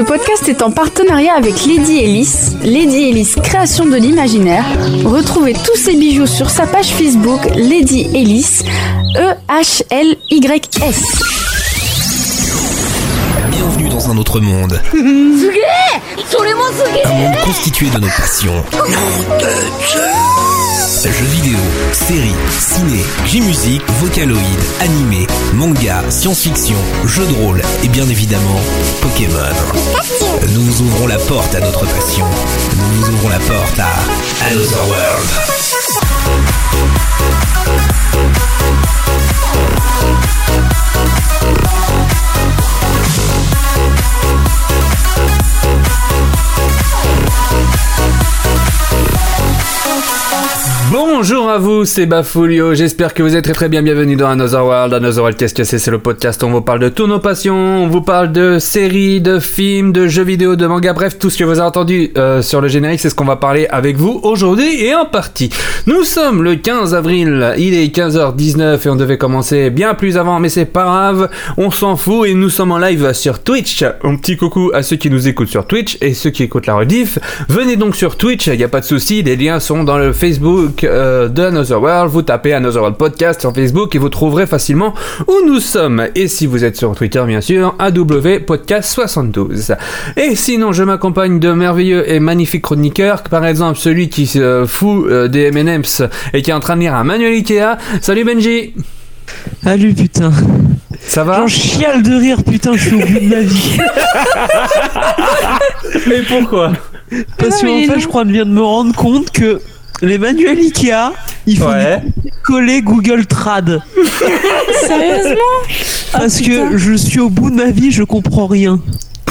Ce podcast est en partenariat avec Lady Ellis, Lady Ellis Création de l'Imaginaire. Retrouvez tous ses bijoux sur sa page Facebook Lady Ellis, E-H-L-Y-S. Bienvenue dans un autre monde. Un monde constitué de nos passions. Jeux vidéo, séries, ciné, J-musique, vocaloïd, animé, manga, science-fiction, jeux de rôle et bien évidemment Pokémon. Nous ouvrons la porte à notre passion. Nous ouvrons la porte à Another World. Boom! Bonjour à vous, c'est Bafoulio. J'espère que vous êtes très très bien. Bienvenue dans Another World. Another World, qu'est-ce que c'est? C'est le podcast on vous parle de tous nos passions. On vous parle de séries, de films, de jeux vidéo, de mangas. Bref, tout ce que vous avez entendu euh, sur le générique, c'est ce qu'on va parler avec vous aujourd'hui et en partie. Nous sommes le 15 avril. Il est 15h19 et on devait commencer bien plus avant, mais c'est pas grave. On s'en fout et nous sommes en live sur Twitch. Un petit coucou à ceux qui nous écoutent sur Twitch et ceux qui écoutent la rediff. Venez donc sur Twitch, il n'y a pas de souci. Les liens sont dans le Facebook euh, de Another World. Vous tapez Another World Podcast sur Facebook et vous trouverez facilement où nous sommes. Et si vous êtes sur Twitter, bien sûr, AW Podcast 72. Et sinon, je m'accompagne de merveilleux et magnifiques chroniqueurs. Par exemple, celui qui se fout euh, des M&M's et qui est en train de lire un manuel Ikea. Salut Benji Salut putain. Ça va? J'en chiale de rire putain, je suis au bout de ma vie. Et pourquoi? Parce mais qu'en fait, je crois que je viens de me rendre compte que les manuels Ikea, il faut Ouais. coller Google Trad. Sérieusement? Parce putain. que je suis au bout de ma vie, je comprends rien.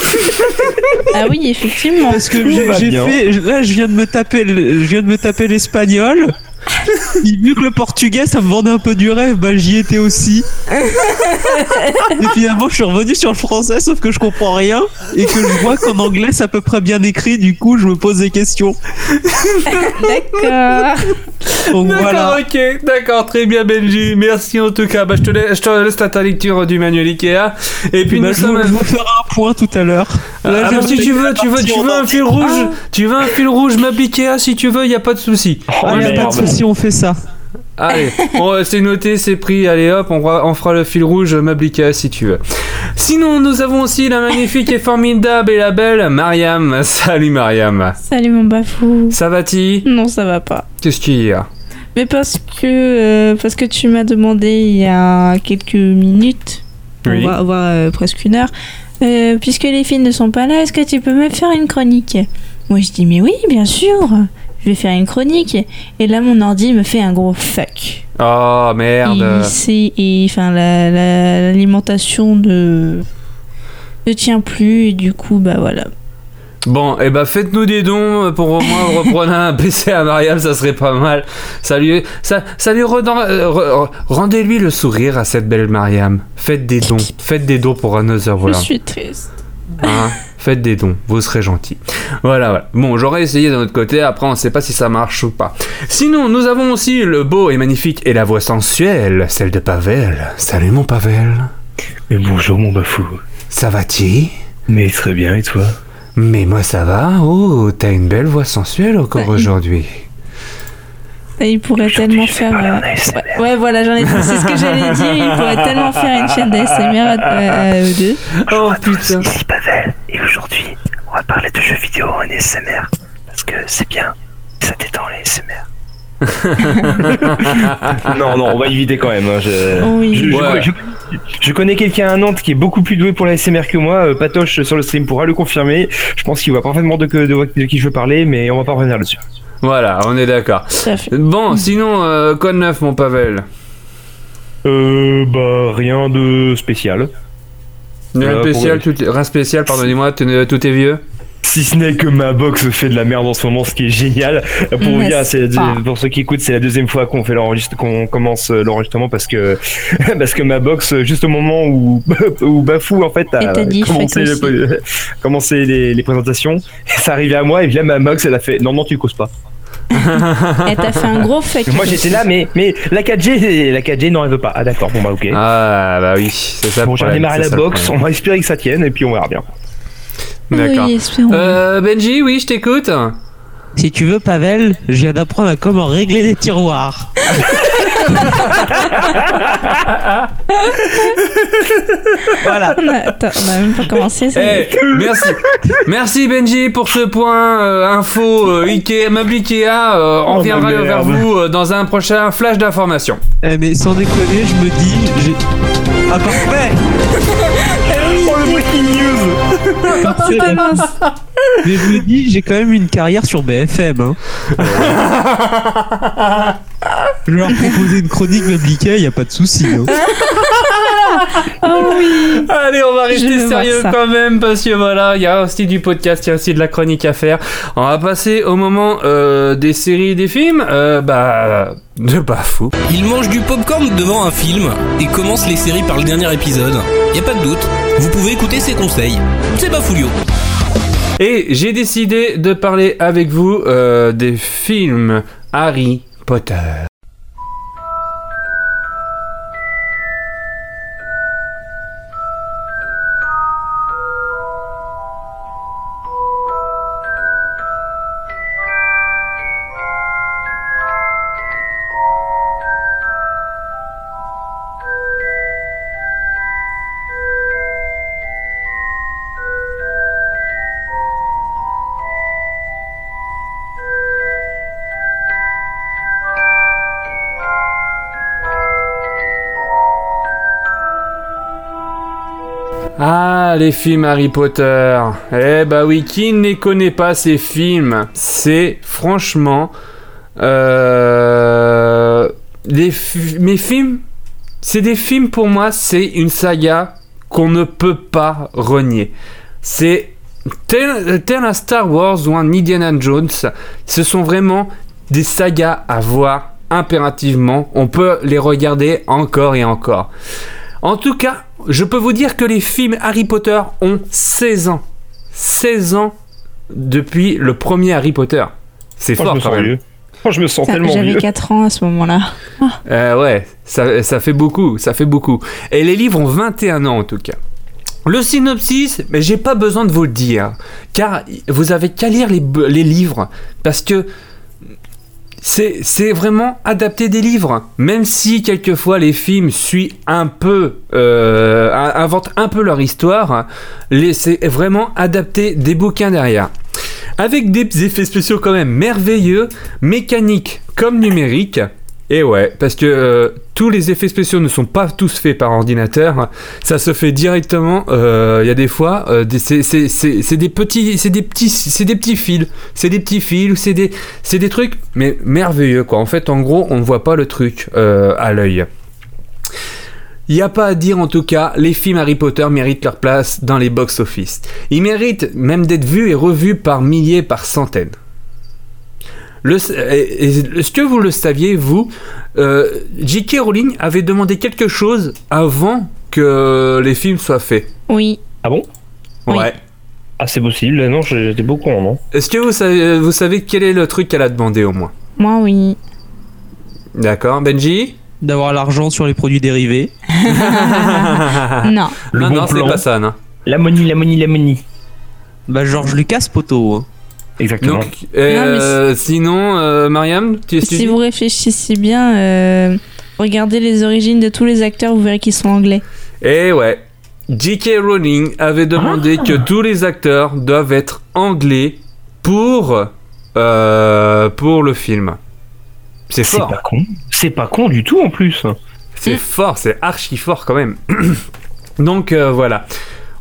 Ah oui, effectivement. Parce que j'ai fait, là, je viens de me taper, le- je viens de me taper l'espagnol. Vu que le portugais, ça me vendait un peu du rêve, bah j'y étais aussi. Et finalement, je suis revenu sur le français, sauf que je comprends rien et que je vois qu'en anglais, c'est à peu près bien écrit. Du coup, je me pose des questions. D'accord. Donc D'accord, voilà. ok, d'accord, très bien Benji, merci en tout cas. Bah, je, te laisse, je te laisse ta, lecture du manuel Ikea. Et puis Bah, nous je, sommes... vous- ferai un point tout à l'heure. Là, Ah, j'ai bah, si tu veux, tu veux, tu veux un fil rouge, tu veux un fil rouge meuble Ikea si tu veux, y a pas de souci. Ah, souci, on fait ça. Allez, on- c'est noté, c'est pris, allez hop, on, va- on fera le fil rouge meuble Ikea si tu veux. Sinon, nous avons aussi la magnifique et formidable et la belle Mariam. Salut Mariam. Salut mon bafou. Ça va-t-il Non, ça va pas. Qu'est-ce qu'il y a? Mais parce que euh, parce que tu m'as demandé il y a quelques minutes, on Oui. va voir euh, presque une heure, euh, puisque les filles ne sont pas là, est-ce que tu peux me faire une chronique? Moi je dis mais oui, bien sûr. Je vais faire une chronique. Et là mon ordi me fait un gros fuck. Oh merde. Et enfin la- la- l'alimentation ne ne tient plus et du coup bah voilà. Bon, et bah faites-nous des dons pour au moins reprendre un PC à Mariam, ça serait pas mal. Ça lui, ça, ça lui euh, re- re- rendez-lui le sourire à cette belle Mariam. Faites des dons, faites des dons pour Another Je World. suis triste. Hein? Faites des dons, vous serez gentils. Voilà, voilà. Bon, j'aurais essayé de notre côté, après on sait pas si ça marche ou pas. Sinon, nous avons aussi le beau et magnifique et la voix sensuelle, celle de Pavel. Salut mon Pavel. Mais bonjour mon bafou. Ça va-t-il? Mais très bien et toi? Mais moi ça va. Oh, t'as une belle voix sensuelle encore Bah, il- aujourd'hui. Et il pourrait tellement faire. euh, ouais, ouais, voilà, j'en ai c'est ce que j'allais dire. Il pourrait tellement faire une chaîne d'ASMR à, à- à eux deux. Oh putain. Ici Pavel et aujourd'hui on va parler de jeux vidéo en ASMR parce que c'est bien, ça détend les ASMR. non non, on va éviter quand même. hein, Je, Oui. je, je- Ouais. je- je connais quelqu'un à Nantes qui est beaucoup plus doué pour la ASMR que moi. euh, Patoche sur le stream pourra le confirmer. Je pense qu'il voit parfaitement de, que- de, de qui je veux parler, mais on va pas revenir dessus. Voilà, on est d'accord. Bon, sinon, euh, quoi de neuf, mon Pavel Euh, bah rien de spécial. Rien Euh, spécial, pour- tout, rien spécial, pardonnez-moi, tout est vieux. Si ce n'est que ma box fait de la merde en ce moment, ce qui est génial. Pour vous N'est-ce dire, c'est pas pour ceux qui écoutent, c'est la deuxième fois qu'on fait l'enregistre, qu'on commence euh, l'enregistrement parce que parce que ma box, juste au moment où où Bafou en fait a commencé, faites le- commencé les, les présentations, ça arrivait à moi et là ma box elle a fait non non tu causes pas. Et t'as fait un gros fuck. Moi j'étais là mais mais la 4G la 4G non elle veut pas. Ah d'accord bon bah ok. Ah, bah oui, c'est ça. bon j'ai c'est la box, on va espérer que ça tienne et puis on verra bien. D'accord. Oui. Euh, Benji, oui, je t'écoute. Si tu veux, Pavel, je viens d'apprendre à comment régler les tiroirs. voilà. On a, attends, on a même pas commencé. Ça. Eh, merci, merci Benji pour ce point euh, info euh, Ikea, meuble Ikea. euh, on Oh, vers vous euh, dans un prochain flash d'information. Eh, mais sans déconner, je me dis. j'ai- Ah, parfait mince. Mais je me dis, j'ai quand même une carrière sur BFM. Hein. je vais leur proposer une chronique Mabliquet, y a pas de souci. Hein. Oh oui. Allez, on va rester sérieux quand même parce que voilà, il y a aussi du podcast, il y a aussi de la chronique à faire. On va passer au moment euh, des séries et des films. Euh, bah, de bafou. Il mange du popcorn devant un film et commence les séries par le dernier épisode. Y a pas de doute, vous pouvez écouter ses conseils. C'est Bafoulio. Et j'ai décidé de parler avec vous euh, des films Harry Potter. Les films Harry Potter. Eh bah oui, qui ne connaît pas ces films? C'est franchement... Euh, mes films, c'est des films pour moi, c'est une saga qu'on ne peut pas renier. C'est tel un Star Wars ou un Indiana Jones. Ce sont vraiment des sagas à voir impérativement. On peut les regarder encore et encore. En tout cas, je peux vous dire que les films Harry Potter ont 16 ans. 16 ans depuis le premier Harry Potter. C'est Oh, je fort me quand sens même. vieux. Oh, je me sens Ça, tellement J'avais vieux. 4 ans à ce moment-là. Euh, ouais, ça, ça fait beaucoup, ça fait beaucoup. Et les livres ont 21 ans en tout cas. Le synopsis, mais j'ai pas besoin de vous le dire, car vous avez qu'à lire les livres, parce que c'est vraiment adapté des livres, même si quelquefois les films suivent un peu, euh, in- inventent un peu leur histoire, c'est vraiment adapté des bouquins derrière. Avec des effets spéciaux quand même merveilleux, mécaniques comme numériques. Et ouais, parce que euh, tous les effets spéciaux ne sont pas tous faits par ordinateur. Ça se fait directement. euh, Il y a des fois, euh, c'est des petits, c'est des petits, c'est des petits fils, c'est des petits fils, c'est des, des trucs, mais merveilleux quoi. En fait, en gros, on ne voit pas le truc à l'œil. Il n'y a pas à dire en tout cas, les films Harry Potter méritent leur place dans les box-office. Ils méritent même d'être vus et revus par milliers, par centaines. Le, Est-ce que vous le saviez, vous euh, J.K. Rowling avait demandé quelque chose avant que les films soient faits. Oui. Ah bon? Oui. Ouais. Ah, c'est possible. Non, j'étais beaucoup con, non Est-ce que vous savez, vous savez quel est le truc qu'elle a demandé au moins? Moi, oui. D'accord, Benji? D'avoir l'argent sur les produits dérivés. Non. Le non, bon non, c'est plan. pas ça, non. La money, la money, la money. Bah, Georges Lucas, poteau. hein. Exactement. Donc, euh, sinon, euh, Mariam, tu, tu Si vous réfléchissez bien, euh, regardez les origines de tous les acteurs, vous verrez qu'ils sont anglais. Eh ouais, J.K. Rowling avait demandé que tous les acteurs doivent être anglais pour, euh, pour le film. C'est C'est fort, pas con. C'est pas con du tout en plus. c'est fort, c'est archi fort quand même. Donc euh, voilà.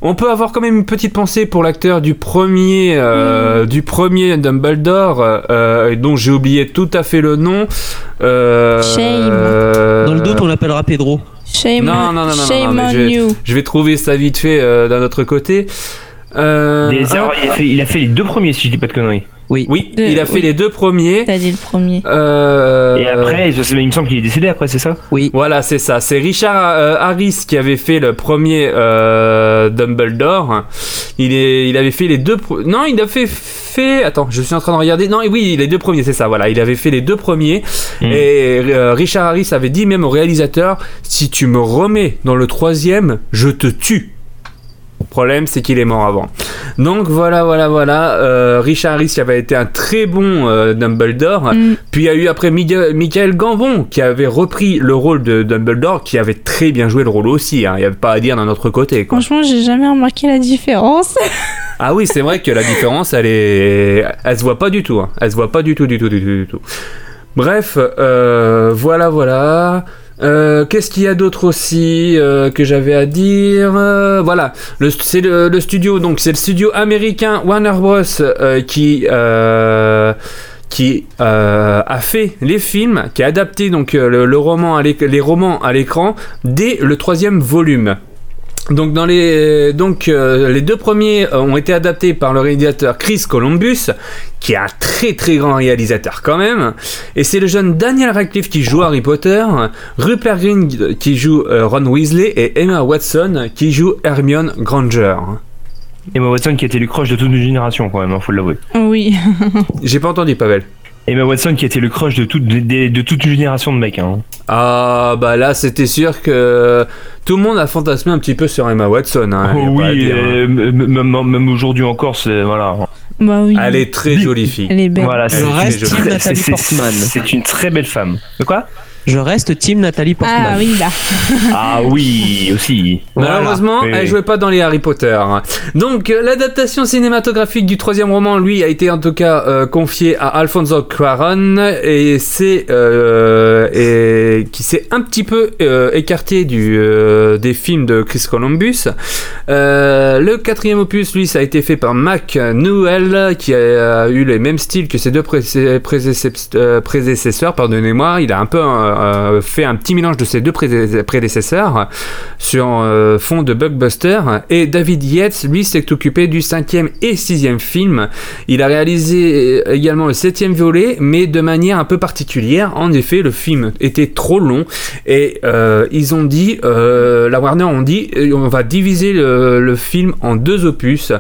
On peut avoir quand même une petite pensée pour l'acteur du premier, euh, du premier Dumbledore, euh, dont j'ai oublié tout à fait le nom. Euh, Shame. euh, Dans le doute, on l'appellera Pedro. Shame, Non, non, non, non, shame on je- you. Je vais trouver ça vite fait euh, d'un autre côté. Euh, Des erreurs, il, a fait, il a fait les deux premiers, si je dis pas de conneries. Oui, De- il a fait oui. les deux premiers. T'as dit le premier. Euh, Et après, je il me semble qu'il est décédé après, c'est ça? Oui. Voilà, c'est ça. C'est Richard euh, Harris qui avait fait le premier euh, Dumbledore. Il, est, il avait fait les deux. Non, il a fait, fait. Attends, je suis en train de regarder. Non, oui, les deux premiers, c'est ça. Voilà, il avait fait les deux premiers. Mm. Et euh, Richard Harris avait dit même au réalisateur si tu me remets dans le troisième, je te tue. Le problème, c'est qu'il est mort avant. Donc voilà, voilà, voilà. Euh, Richard Harris qui avait été un très bon euh, Dumbledore. Mm. Puis il y a eu après Michael Gambon qui avait repris le rôle de Dumbledore, qui avait très bien joué le rôle aussi. hein. Il n'y avait pas à dire d'un autre côté. Quoi. Franchement, j'ai jamais remarqué la différence. Ah oui, c'est vrai que la différence, elle est, elle se voit pas du tout. hein. Elle se voit pas du tout, du tout, du tout, du tout. Bref, euh, voilà, voilà. Euh, Qu'est-ce qu'il y a d'autre aussi euh, que j'avais à dire Euh, Voilà, c'est le, studio, donc c'est le studio américain Warner Bros qui a fait les films, qui a adapté donc les romans à l'écran dès le troisième volume. Donc, dans les, donc euh, les deux premiers euh, ont été adaptés par le réalisateur Chris Columbus, qui est un très très grand réalisateur quand même. Et c'est le jeune Daniel Radcliffe qui joue Harry Potter, Rupert Grint qui joue euh, Ron Weasley et Emma Watson qui joue Hermione Granger. Emma Watson qui était le crush de toute une génération quand même, hein, faut l'avouer. Oui. J'ai pas entendu Pavel. Emma Watson qui était le crush de, toute- de, toute une génération de mecs. Hein. Ah bah là c'était sûr que tout le monde a fantasmé un petit peu sur Emma Watson. hein, oh oui, hein. euh, même, même aujourd'hui encore, c'est voilà. Bah oui. Elle est très jolie fille. Elle est belle. Voilà, c'est. C'est une très belle femme. De quoi? Je reste team Nathalie Portman. Ah oui, là. Ah oui, aussi. Malheureusement, Voilà. elle jouait pas dans les Harry Potter. Donc, euh, l'adaptation cinématographique du troisième roman, lui, a été en tout cas euh, confiée à Alfonso Cuarón et c'est euh, et qui s'est un petit peu euh, écarté du euh, des films de Chris Columbus. Euh, le quatrième opus, lui, ça a été fait par Mac Newell, qui a, eu les mêmes styles que ses deux prédécesseurs. Pardonnez-moi, il a un peu euh, fait un petit mélange de ses deux prédé- prédécesseurs sur euh, fond de blockbuster. Et David Yates, lui, s'est occupé du cinquième et sixième film. Il a réalisé euh, également le septième volet, mais de manière un peu particulière. En effet, le film était trop long et ils ont dit, la Warner ont dit, on va diviser le, film en deux opus.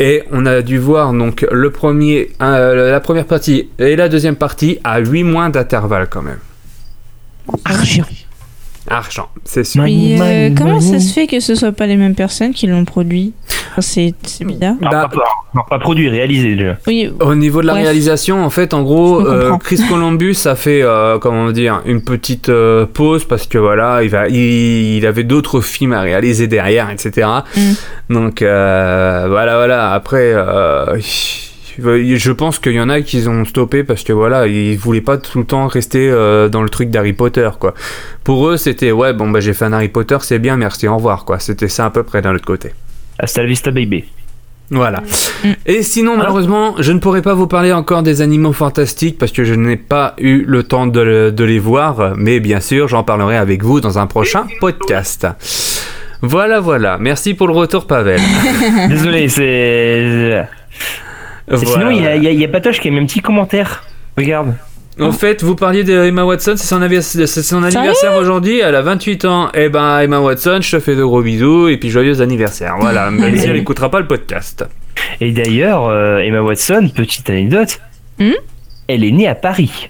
Et on a dû voir donc le premier, la première partie et la deuxième partie à 8 mois d'intervalle quand même. Argent. Argent, c'est sûr. Mais euh, comment ça se fait que ce soit pas les mêmes personnes qui l'ont produit Enfin, C'est c'est bizarre. Non, Bah, pas, non, pas produit, réalisé déjà. Oui, Au niveau de la Bref. réalisation, en fait, en gros, euh. Chris Columbus a fait, euh, comment dire, une petite euh, pause parce que voilà, il, va, il, il avait d'autres films à réaliser derrière, etc. Mm. Donc euh, voilà, voilà. Après, euh, je pense qu'il y en a qui ont stoppé parce que voilà, ils voulaient pas tout le temps rester euh, dans le truc d'Harry Potter, quoi. Pour eux, c'était ouais, bon bah j'ai fait un Harry Potter, c'est bien, merci, au revoir, quoi. C'était ça à peu près d'un autre côté. Hasta la vista, baby. Voilà. Mm. Et sinon, malheureusement, je ne pourrais pas vous parler encore des animaux fantastiques parce que je n'ai pas eu le temps de, de les voir, mais bien sûr, j'en parlerai avec vous dans un prochain podcast. Voilà, voilà. Merci pour le retour, Pavel. Désolé, c'est. Voilà, Sinon, il y, a- y a- il y a Patoche qui a mis un petit commentaire. Regarde. En fait, vous parliez de Emma Watson, c'est son, anniversaire aujourd'hui, elle a 28 ans. Eh ben, Emma Watson, je te fais de gros bisous et puis joyeux anniversaire. Voilà, même si elle n'écoutera pas le podcast. Et d'ailleurs, euh, Emma Watson, petite anecdote, Hmm elle est née à Paris.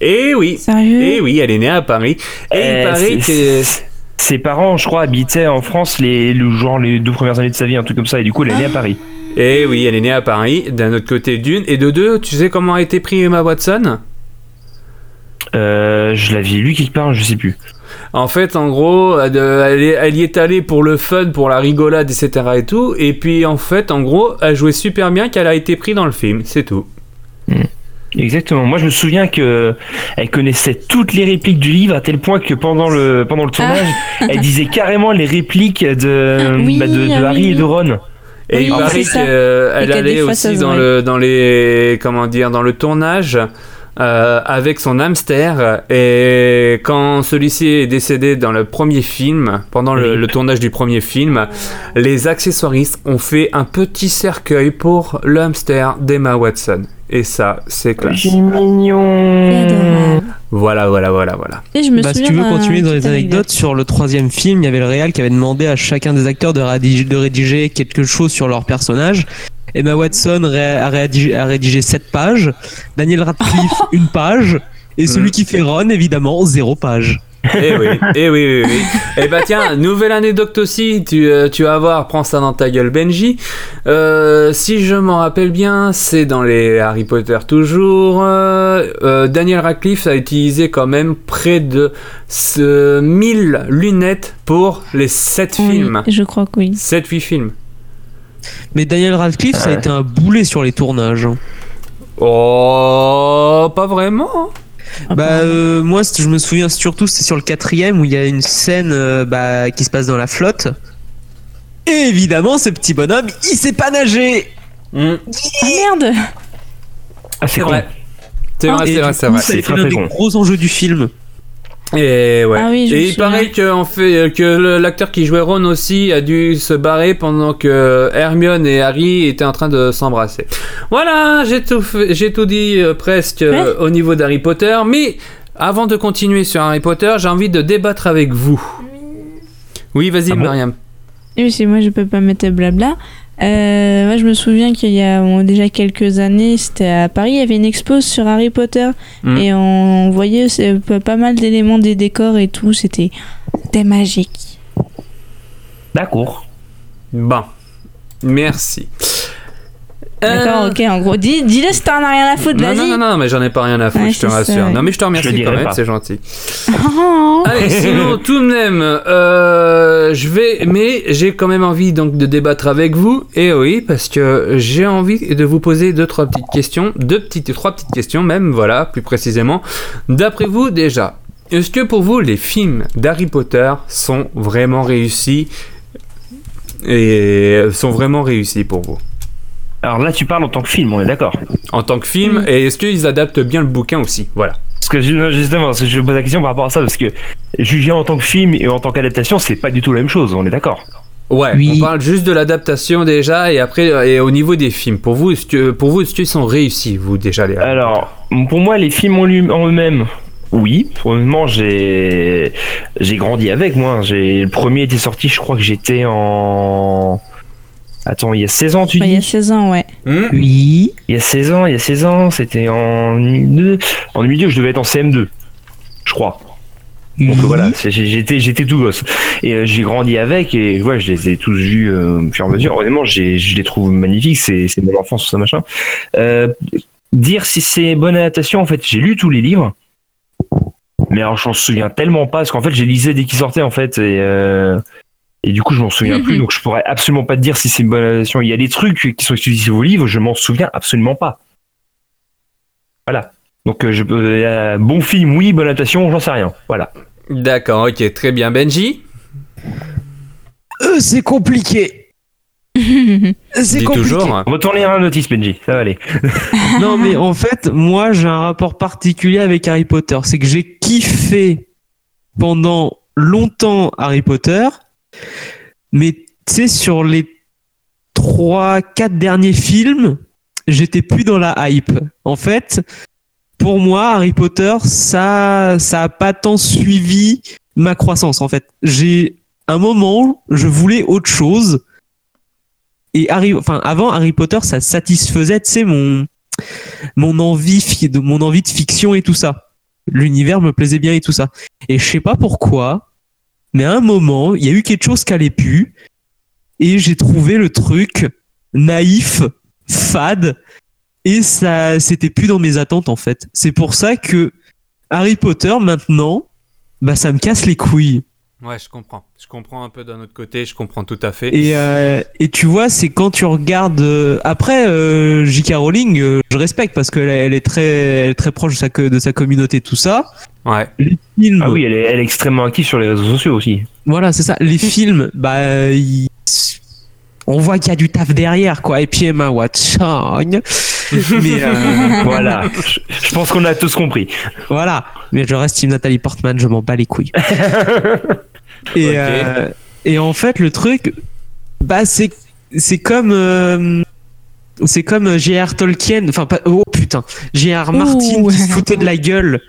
Eh oui, sérieux eh oui, elle est née à Paris. Et il Euh, paraît c'est- que... Ses parents, je crois, habitaient en France les, le, genre les deux premières années de sa vie, un truc comme ça, et du coup, elle est née à Paris. Eh oui, elle est née à Paris, d'un autre côté d'une. Et de deux, tu sais comment a été pris Emma Watson? Euh, je l'avais lu quelque part, je sais plus. En fait, en gros, elle, elle y est allée pour le fun, pour la rigolade, etc. et tout. Et puis, en fait, en gros, elle jouait super bien qu'elle a été prise dans le film, c'est tout. Exactement. Moi, je me souviens que elle connaissait toutes les répliques du livre à tel point que pendant le pendant le tournage, elle disait carrément les répliques de Oui, bah, de, de ah Harry oui. et de Ron. Et Oui, il paraît qu'elle allait aussi dans le, dans les, comment dire, dans le tournage. euh, avec son hamster et quand celui-ci est décédé dans le premier film, pendant le tournage du premier film, les accessoiristes ont fait un petit cercueil pour le hamster d'Emma Watson. Et ça, c'est classe. C'est mignon. Voilà, voilà, voilà, voilà. Et je me Bah, si tu veux continuer dans les anecdotes, sur le troisième film, il y avait le réal qui avait demandé à chacun des acteurs de rédiger, de rédiger quelque chose sur leur personnage. Emma Watson ré- a rédigé, a rédigé 7 pages, Daniel Radcliffe une page, et celui Mm. qui fait Ron, évidemment, zéro page. Eh oui, eh oui, oui, oui. Eh bah tiens, nouvelle anecdote aussi, tu, euh, tu vas voir, prends ça dans ta gueule Benji. Euh, si je m'en rappelle bien, c'est dans les Harry Potter toujours. euh, euh, Daniel Radcliffe a utilisé quand même près de ce 1000 lunettes pour les 7 Oui, films. je crois que oui. 7-8 films. Mais Daniel Radcliffe, ça a été un boulet sur les tournages. hein. Oh, pas vraiment. Bah euh, moi je me souviens surtout c'était sur le quatrième où il y a une scène euh, bah, qui se passe dans la flotte. Et évidemment ce petit bonhomme il sait pas nager. Hmm, Ah merde Ah, c'est c'est vrai. C'est vrai, Et c'est vrai, c'est vrai. C'est très des gros enjeux du film. Et ouais. Ah oui, je Et il paraît que, en fait, que le- l'acteur qui jouait Ron aussi a dû se barrer pendant que Hermione et Harry étaient en train de s'embrasser. Voilà, j'ai tout, fait- j'ai tout dit euh, presque euh, au niveau d'Harry Potter. Mais avant de continuer sur Harry Potter, j'ai envie de débattre avec vous. Oui, vas-y, Ah bon Mariam. Oui, c'est moi, je peux pas mettre blabla. Euh, moi, je me souviens qu'il y a bon, déjà quelques années, c'était à Paris, il y avait une expo sur Harry Potter Mm. et on voyait c'est, pas- mal d'éléments des décors et tout. C'était, c'était magique. D'accord. Bon, merci. D'accord, Euh, ok, en gros, dis, dis-le si t'en as rien à foutre, vas-y. non, non, non, mais j'en ai pas rien à foutre, Ouais, je te c'est ça, rassure. ouais. Non, mais je te Je remercie le quand dirai même, pas. c'est gentil. Oh. Allez, sinon, tout de même, euh, je vais, mais j'ai quand même envie donc de débattre avec vous. Et oui, parce que j'ai envie de vous poser deux, trois petites questions, deux petites, trois petites questions même, voilà, plus précisément. D'après vous, déjà, est-ce que pour vous, les films d'Harry Potter sont vraiment réussis et sont vraiment réussis pour vous? Alors là, tu parles en tant que film, on est d'accord. en tant que film Mm. Et est-ce qu'ils adaptent bien le bouquin aussi? Voilà. Parce que ju- justement, parce que je pose la question par rapport à ça, parce que juger en tant que film et en tant qu'adaptation, c'est pas du tout la même chose, on est d'accord. Ouais, Oui. on parle juste de l'adaptation déjà et après euh, et au niveau des films. Pour vous, est-ce que pour vous, est-ce qu'ils sont réussis vous déjà les Alors, pour moi, les films en, lui- en eux-mêmes, oui. Honnêtement, j'ai j'ai grandi avec moi. J'ai le premier était sorti, je crois que j'étais en Attends, il y a 16 ans, tu Ouais, il y a dis 16 ans, ouais. Hmm Oui. Il y a 16 ans, il y a 16 ans, c'était en 2002. En 2002, je devais être en CM2, je crois. Donc Oui. voilà, j'étais j'étais tout gosse et euh, j'ai grandi avec et ouais, je les ai tous vus euh, au fur et à mesure. Honnêtement, j'ai- je les trouve magnifiques, c'est c'est mon enfance, tout ça machin. Euh, dire si c'est bonne adaptation, en fait, j'ai lu tous les livres, mais alors je m'en souviens tellement pas parce qu'en fait, j'ai lisé dès qu'ils sortaient en fait et euh, et du coup, je m'en souviens plus, donc je pourrais absolument pas te dire si c'est une bonne adaptation. Il y a des trucs qui sont utilisés au livre, je m'en souviens absolument pas. Voilà. Donc euh, je euh, bon film, oui, bonne adaptation, j'en sais rien. Voilà. D'accord, ok, très bien. Benji, Euh, c'est compliqué. C'est compliqué. toujours. Retournez à la notice, Benji, ça va aller. Non, mais en fait, moi, j'ai un rapport particulier avec Harry Potter. C'est que j'ai kiffé pendant longtemps Harry Potter, mais tu sais, sur les trois, quatre derniers films, j'étais plus dans la hype. En fait, pour moi, Harry Potter, ça, ça a pas tant suivi ma croissance. En fait, j'ai un moment, je voulais autre chose. Et enfin, avant Harry Potter, ça satisfaisait, tu sais, mon, mon envie, mon envie de fiction et tout ça. L'univers me plaisait bien et tout ça. Et je sais pas pourquoi, mais à un moment, il y a eu quelque chose qui allait plus, et j'ai trouvé le truc naïf, fade, et ça, c'était plus dans mes attentes en fait. C'est pour ça que Harry Potter maintenant, bah ça me casse les couilles. Ouais, je comprends. Je comprends un peu d'un autre côté, je comprends tout à fait. Et, euh, et tu vois, c'est quand tu regardes. euh, après, euh, J.K. Rowling, euh, je respecte parce qu'elle elle est très, elle est très proche de sa, de sa communauté, tout ça. Ouais. Les films, Ah oui, elle est, elle est extrêmement active sur les réseaux sociaux aussi. voilà, c'est ça. Les films, bah, ils- on voit qu'il y a du taf derrière, quoi. Et puis Emma Watson. Mais euh, Voilà. je, je pense qu'on a tous compris. voilà. Mais je reste Team Nathalie Portman, je m'en bats les couilles. Et, euh, et en fait, le truc, bah, c'est, c'est comme, euh, c'est comme J.R. Tolkien, enfin, pas, oh putain, J.R. Martin Ouh. qui se foutait de la gueule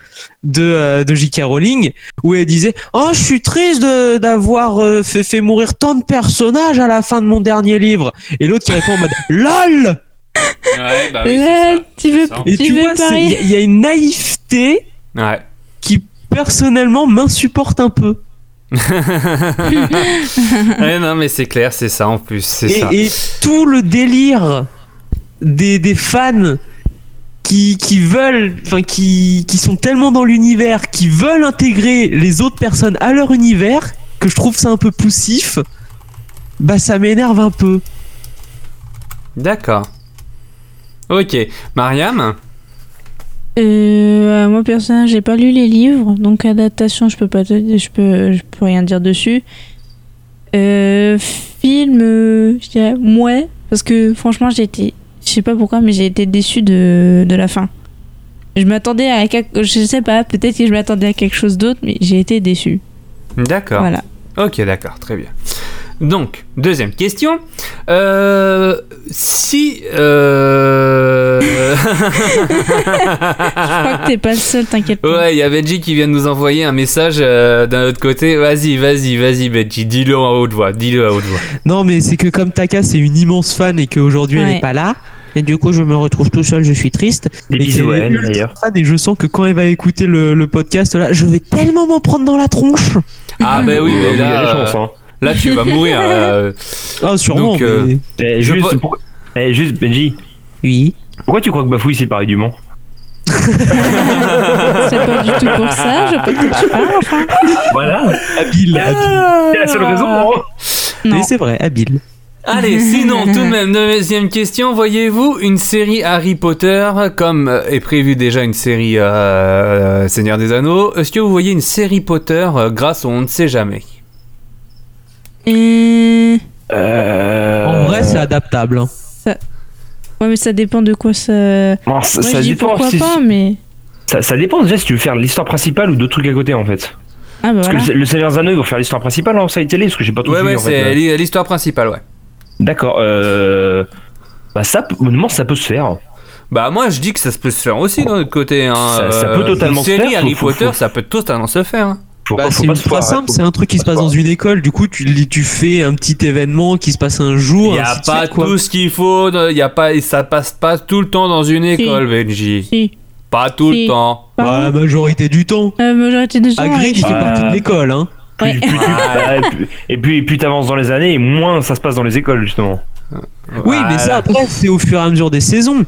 de, euh, de J.K. Rowling, où elle disait, oh, je suis triste de- d'avoir euh, fait, fait mourir tant de personnages à la fin de mon dernier livre. Et l'autre qui répond en mode, LOL! Ouais, bah Là, tu veux, Et tu tu veux vois, c'est- il y, a- il y a une naïveté Ouais. qui personnellement m'insupporte un peu. Ouais, non, mais c'est clair, c'est ça en plus, ça. Et tout le délire des, des fans qui, qui veulent, enfin qui, qui sont tellement dans l'univers, qui veulent intégrer les autres personnes à leur univers, que je trouve ça un peu poussif, bah ça m'énerve un peu. D'accord. Ok. Mariam? Euh, moi personnellement, j'ai pas lu les livres, donc adaptation, je peux pas, te- je peux, je peux rien dire dessus. Euh, film, euh, je dirais ouais, parce que franchement, j'ai été, je sais pas pourquoi, mais j'ai été déçu de, de la fin. Je m'attendais à quelque, je sais pas, peut-être que je m'attendais à quelque chose d'autre, mais j'ai été déçu. D'accord. Voilà. Ok, d'accord, très bien. Donc, deuxième question. Euh, si... Euh... Je crois que t'es pas le seul, t'inquiète pas. Ouais, il y a Benji qui vient de nous envoyer un message euh, d'un autre côté. Vas-y, vas-y, vas-y, Benji, dis-le à haute voix, dis-le à haute voix. Non, mais c'est que comme Taka, c'est une immense fan et qu'aujourd'hui elle Ouais. n'est pas là. Et du coup, je me retrouve tout seul, je suis triste. Des Et bisous à elle d'ailleurs. Et je sens que quand elle va écouter le, le podcast là, je vais tellement m'en prendre dans la tronche. Ah, ben oui, mais Il y a là, des chances, euh, hein. là, tu vas mourir. euh. Ah, sûrement. Donc, euh, mais- Eh, juste, eh, juste, Benji, Oui. pourquoi tu crois que Bafouille c'est Paris du Mans C'est pas du tout pour ça, je peux te enfin. Voilà, Habile. habile. c'est la seule raison. hein. Non. Mais c'est vrai, habile. Allez, sinon, tout de même, deuxième question. Voyez-vous une série Harry Potter, comme euh, est prévu déjà une série euh, Seigneur des Anneaux? Est-ce que vous voyez une série Potter euh, grâce au On ne sait jamais? Euh, Euh... En vrai, c'est adaptable. hein. Ouais, mais ça dépend de quoi ça. Bon, ça, Moi, ça je dis dépend. pourquoi si- pas, mais. ça, ça dépend déjà si tu veux faire l'histoire principale ou d'autres trucs à côté en fait. Ah bah Parce voilà. que le, le Seigneur des Anneaux, ils vont faire l'histoire principale en série télé parce que j'ai pas tout Ouais, vu ouais, en c'est l'histoire principale, ouais. D'accord. Euh... Bah ça, honnêtement, ça peut se faire. Bah, moi, je dis que ça se peut se faire aussi d'un autre côté. Hein. Ça- ça peut Euh, totalement une se série faire, Harry faut- Potter, faut- ça peut totalement se faire. hein. Bah, c'est se ultra simple, c'est un truc qui se passe dans une école. Du coup, tu, tu fais un petit événement qui se passe un jour. Il y a pas suite, tout ce qu'il faut, il y a pas, ça passe pas tout le temps dans une école, Benji. Si. Pas tout Si. le temps. Bah, la majorité du temps. Euh, majorité des gens. Hagrid, il fait partie de l'école. Hein. Plus- Ouais. plus tu- Ah, et puis- et puis, plus t'avances dans les années, et moins ça se passe dans les écoles justement. Oui, mais ça, après, c'est au fur et à mesure des saisons.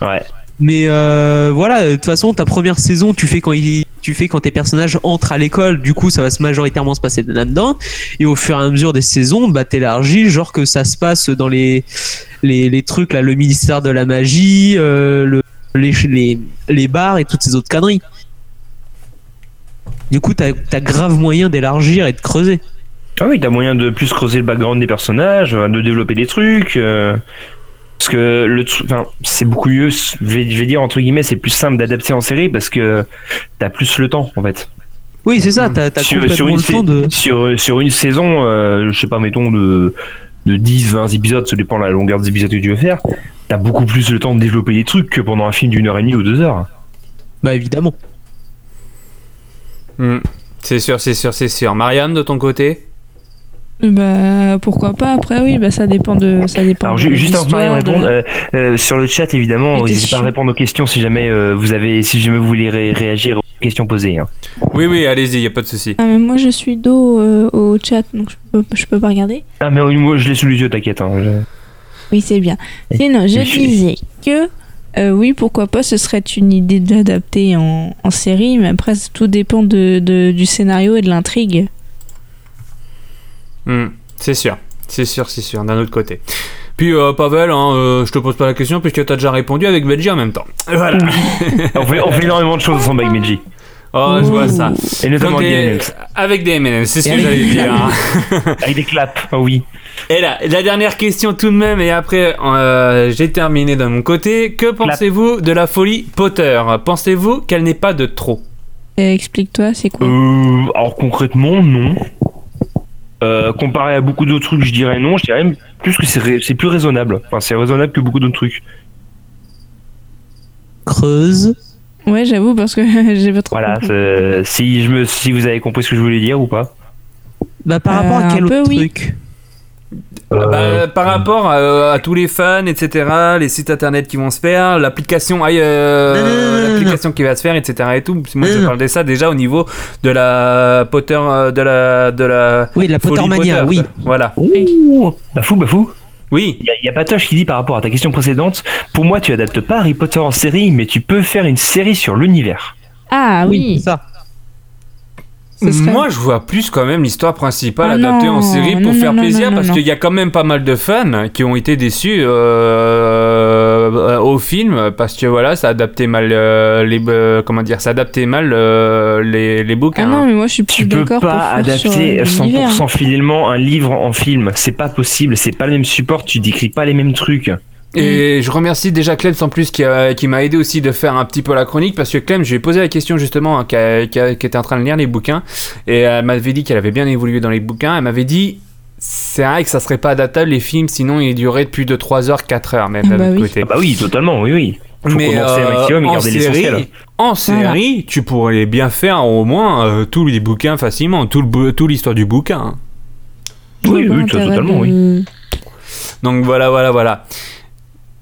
Ouais. Mais euh, voilà, de toute façon, ta première saison, tu fais quand il, tu fais quand tes personnages entrent à l'école. Du coup, ça va se majoritairement se passer là-dedans. Et au fur et à mesure des saisons, bah t'élargis, genre que ça se passe dans les les, les trucs là, le ministère de la magie, euh, le, les, les les bars et toutes ces autres conneries. Du coup, t'as as grave moyen d'élargir et de creuser. Ah oui, t'as moyen de plus creuser le background des personnages, de développer des trucs. euh, parce que le enfin, c'est beaucoup mieux, je vais, je vais dire entre guillemets, c'est plus simple d'adapter en série parce que t'as plus le temps en fait. Oui, c'est ça. T'as as Sur, complètement sur une, le temps de. sur une saison, euh, je sais pas, mettons de, de 10, 20 épisodes, ça dépend de la longueur des épisodes que tu veux faire, t'as beaucoup plus le temps de développer des trucs que pendant un film d'une heure et demie ou deux heures. Bah évidemment. Hmm. C'est sûr, c'est sûr, c'est sûr. Marianne, de ton côté? Bah pourquoi pas après oui bah ça dépend de ça dépend. Alors de juste avant que Marianne l'histoire, de- réponde, euh, euh, sur le chat évidemment, n'hésitez pas à répondre aux questions si jamais euh, vous avez, si jamais vous voulez ré- réagir aux questions posées. hein. Oui, oui, allez-y, y a pas de souci. Ah mais moi je suis dos euh, au chat donc je peux je peux pas regarder. Ah mais oui, moi je l'ai sous les yeux, t'inquiète. Hein, je- Oui c'est bien. Sinon je je suis- disais que euh, oui pourquoi pas ce serait une idée d'adapter en, en série mais après tout dépend de, de- du scénario et de l'intrigue. Hmm. C'est sûr, c'est sûr, c'est sûr, d'un autre côté. Puis, euh, Pavel, hein, euh, je te pose pas la question puisque t'as déjà répondu avec Benji en même temps. Voilà. on, fait, on fait énormément de choses ensemble avec. Oh, je vois ça. Et notamment des des- M&M's. avec des M&M's, c'est ce Et que j'allais dire. hein. Avec des claps, ah oui. Et là, la dernière question tout de même, et après euh, j'ai terminé de mon côté. Que pensez-vous de la folie Potter? Pensez-vous qu'elle n'est pas de trop? Euh, Explique-toi c'est quoi? Euh, alors concrètement, non. Euh, comparé à beaucoup d'autres trucs, je dirais non. Je dirais même plus que c'est plus raisonnable. Enfin, c'est raisonnable que beaucoup d'autres trucs. Creuse. Ouais j'avoue parce que j'ai pas trop. Voilà. Si je me, si vous avez compris ce que je voulais dire ou pas. Bah par Euh, rapport à un quel peu, autre oui. truc Euh, Bah, par rapport à, à tous les fans, etc., les sites internet qui vont se faire, l'application, euh, l'application qui va se faire, etc. et tout. Moi, Non, je parle de ça déjà au niveau de la Potter, euh, de la, de la. Oui, la Folie Pottermania, Potter, oui. Voilà. Ouh, Bafou, Bafou. Oui. Il y, a- il y a Patoche qui dit par rapport à ta question précédente, pour moi tu adaptes pas Harry Potter en série, mais tu peux faire une série sur l'univers. Ah oui. c'est ça. Serait- Moi, je vois plus quand même l'histoire principale Ah adaptée non, en série pour non, faire non, plaisir non, parce qu'il y a quand même pas mal de fans qui ont été déçus euh, au film parce que voilà, ça adaptait mal euh, les euh, comment dire, ça adaptait mal euh, les, les Ah bouquins. non, mais moi je suis plus Tu peux d'accord pour pas adapter euh, l'univers. 100% fidèlement un livre en film, c'est pas possible, c'est pas le même support, tu décris pas les mêmes trucs. Et je remercie déjà Clem en plus qui, a- qui m'a aidé aussi de faire un petit peu la chronique parce que Clem, je lui ai posé la question justement hein, qui, était en train de lire les bouquins et elle m'avait dit qu'elle avait bien évolué dans les bouquins. Elle m'avait dit c'est vrai que ça serait pas adaptable les films sinon ils dureraient plus de 3 heures, 4 heures même Bah oui. côté. Ah bah oui, totalement, oui, oui. Faut Mais euh, maximum et en série, en série, tu pourrais bien faire au moins euh, tous les bouquins facilement, tout le bou- tout l'histoire du bouquin. hein. Oui, oui, totalement, de- Donc voilà, voilà, voilà.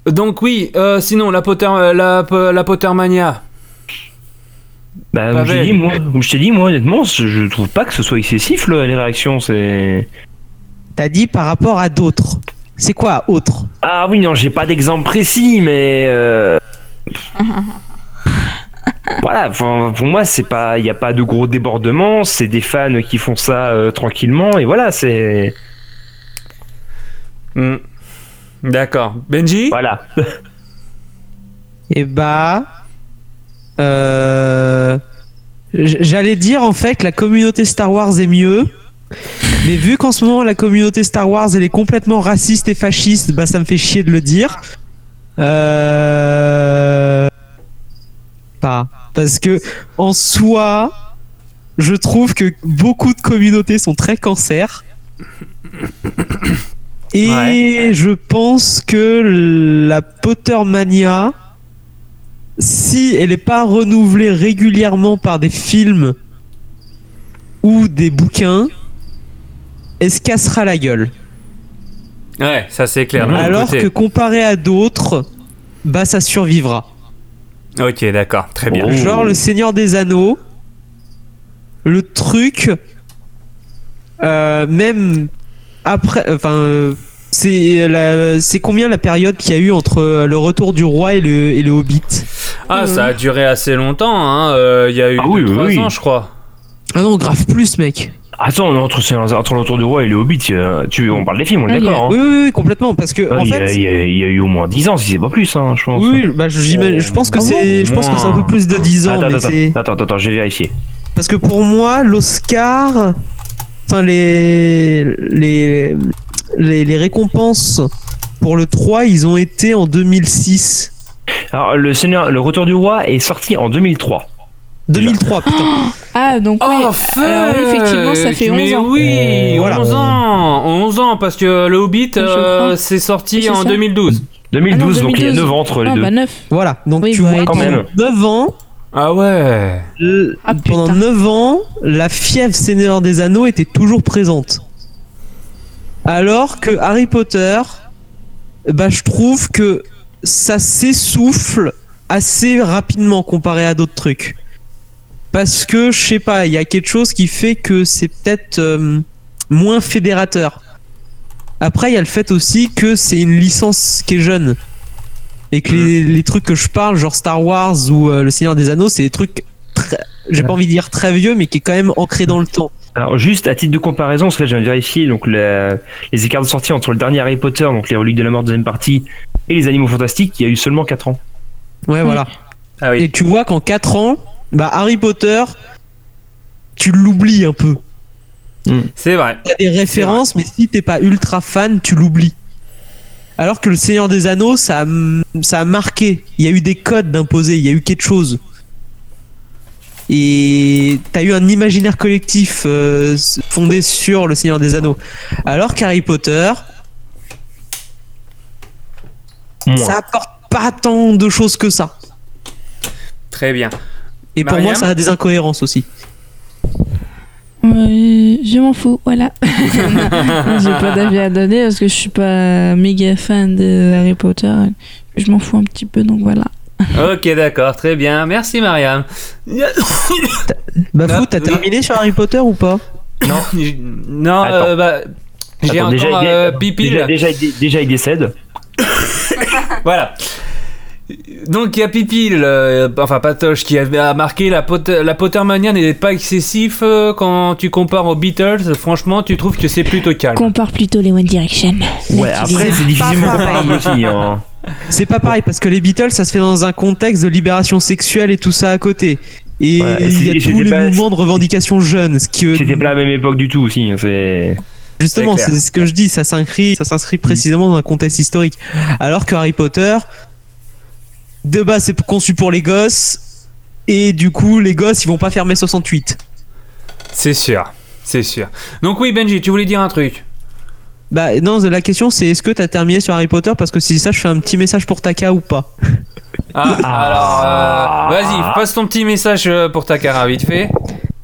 Donc oui, euh, sinon la Potter, la, la Pottermania. Bah, comme je t'ai dit, moi, comme je t'ai dit, moi, honnêtement, je je trouve pas que ce soit excessif, là, les réactions, c'est... T'as dit par rapport à d'autres. C'est quoi autre Ah oui, non, j'ai pas d'exemple précis, mais... euh, voilà, pour moi, c'est pas, il y a pas de gros débordements, c'est des fans qui font ça euh, tranquillement, et voilà, c'est... Hmm. D'accord. Benji Voilà. Eh bah. Euh. j- J'allais dire en fait que la communauté Star Wars est mieux. Mais vu qu'en ce moment la communauté Star Wars elle est complètement raciste et fasciste, bah ça me fait chier de le dire. Euh... Pas. Parce que en soi, je trouve que beaucoup de communautés sont très cancer. Et Ouais. je pense que la Pottermania, si elle n'est pas renouvelée régulièrement par des films ou des bouquins, elle se cassera la gueule? Ouais, ça c'est clair. Alors que comparé à d'autres, bah ça survivra. Ok, d'accord, très bien. Oh. Genre le Seigneur des Anneaux, le truc, euh, même après, enfin, euh, c'est la- c'est combien la période qu'il y a eu entre euh, le retour du roi et le, et le Hobbit Ah, ça a duré assez longtemps. hein, euh, Il y a eu Ah oui, deux, oui, trois oui. ans, je crois. Ah non, grave plus, mec. Attends, entre, entre l'entour du roi et le Hobbit, euh, tu, on parle des films, on est Ah, a- d'accord. Oui, hein. oui, oui, complètement, parce que Ah, en il, y a, fait, il y a- il y a eu au moins 10 ans, si c'est pas plus, hein, je pense. oui, bah, je, j'imagine- je pense que Ah c'est, je pense que c'est un peu plus de 10 ans, Attends, mais attends, attends, attends, je vais vérifier. parce que pour moi, l'Oscar, enfin les, les les les récompenses pour le 3, ils ont été en 2006. Alors, le, Seigneur, le Retour du Roi est sorti en 2003. 2003, putain. Ah, donc oui. Oh, fuck Alors oui, effectivement, ça fait 11 Mais ans. oui, Voilà. 11 ans 11 ans, parce que le Hobbit, euh, c'est sorti en ça. 2012. 2012, Ah non, donc il y a 2012. 9 ans entre les Ah, deux. bah 9. Voilà, donc Oui, tu bah, vois, quand pendant même. 9 ans, Ah ouais Ah, pendant 9 ans, la fièvre Seigneur des Anneaux était toujours présente. Alors que Harry Potter, bah, je trouve que ça s'essouffle assez rapidement comparé à d'autres trucs. Parce que, je sais pas, il y a quelque chose qui fait que c'est peut-être euh, moins fédérateur. Après, il y a le fait aussi que c'est une licence qui est jeune. Et que les, les trucs que je parle, genre Star Wars ou euh, Le Seigneur des Anneaux, c'est des trucs très, j'ai pas envie de dire très vieux, mais qui est quand même ancré dans le temps. Alors juste à titre de comparaison, parce que j'ai vérifié donc la- les écarts de sortie entre le dernier Harry Potter, donc les reliques de la mort deuxième partie, et les animaux fantastiques, il y a eu seulement 4 ans. Ouais, voilà. Ah Et tu vois qu'en 4 ans, bah Harry Potter, tu l'oublies un peu. C'est vrai. Il y a des références, mais si t'es pas ultra fan, tu l'oublies. Alors que le Seigneur des Anneaux, ça a, ça a marqué. Il y a eu des codes d'imposer, il y a eu quelque chose. Et t'as eu un imaginaire collectif euh, fondé sur le Seigneur des Anneaux. Alors qu'Harry Potter, Moins. ça apporte pas tant de choses que ça. Très bien. Et pour moi, ça a des incohérences aussi. Euh, je m'en fous, voilà. J'ai pas d'avis à donner parce que je suis pas méga fan de Harry Potter. Je m'en fous un petit peu, donc voilà. Ok, d'accord, très bien. Merci, Mariam. Bah, Ah, fou, t'as oui. terminé sur Harry Potter ou pas? Non, Attends. euh, bah, j'ai Attends, encore déjà, il- euh, Pipil. déjà, déjà, il- déjà, il décède. Voilà. Donc il y a Pipil, euh, enfin Patoche, qui avait a marqué la, Potter, la Pottermania n'est pas excessif euh, quand tu compares aux Beatles. Franchement, tu trouves que c'est plutôt calme. Compare plutôt les One Direction. Ouais, après, c'est difficilement Pas comparable aussi. Hein. C'est pas pareil parce que les Beatles, ça se fait dans un contexte de libération sexuelle et tout ça à côté. Et Ouais, il y a tous les pas- mouvements de revendication. Ce qui, C'était pas la même époque du tout aussi. hein, C'est. Justement, C'est ce que je dis, ça s'inscrit, ça s'inscrit précisément dans un contexte historique. Alors que Harry Potter, de base, c'est conçu pour les gosses, et du coup, les gosses, ils vont pas faire mai 68. C'est sûr, c'est sûr. Donc oui, Benji, tu voulais dire un truc Bah non, la question c'est est-ce que t'as terminé sur Harry Potter? Parce que si c'est ça, je fais un petit message pour Taka ou pas. Ah, alors, euh, vas-y, passe ton petit message euh, pour ta cara vite fait.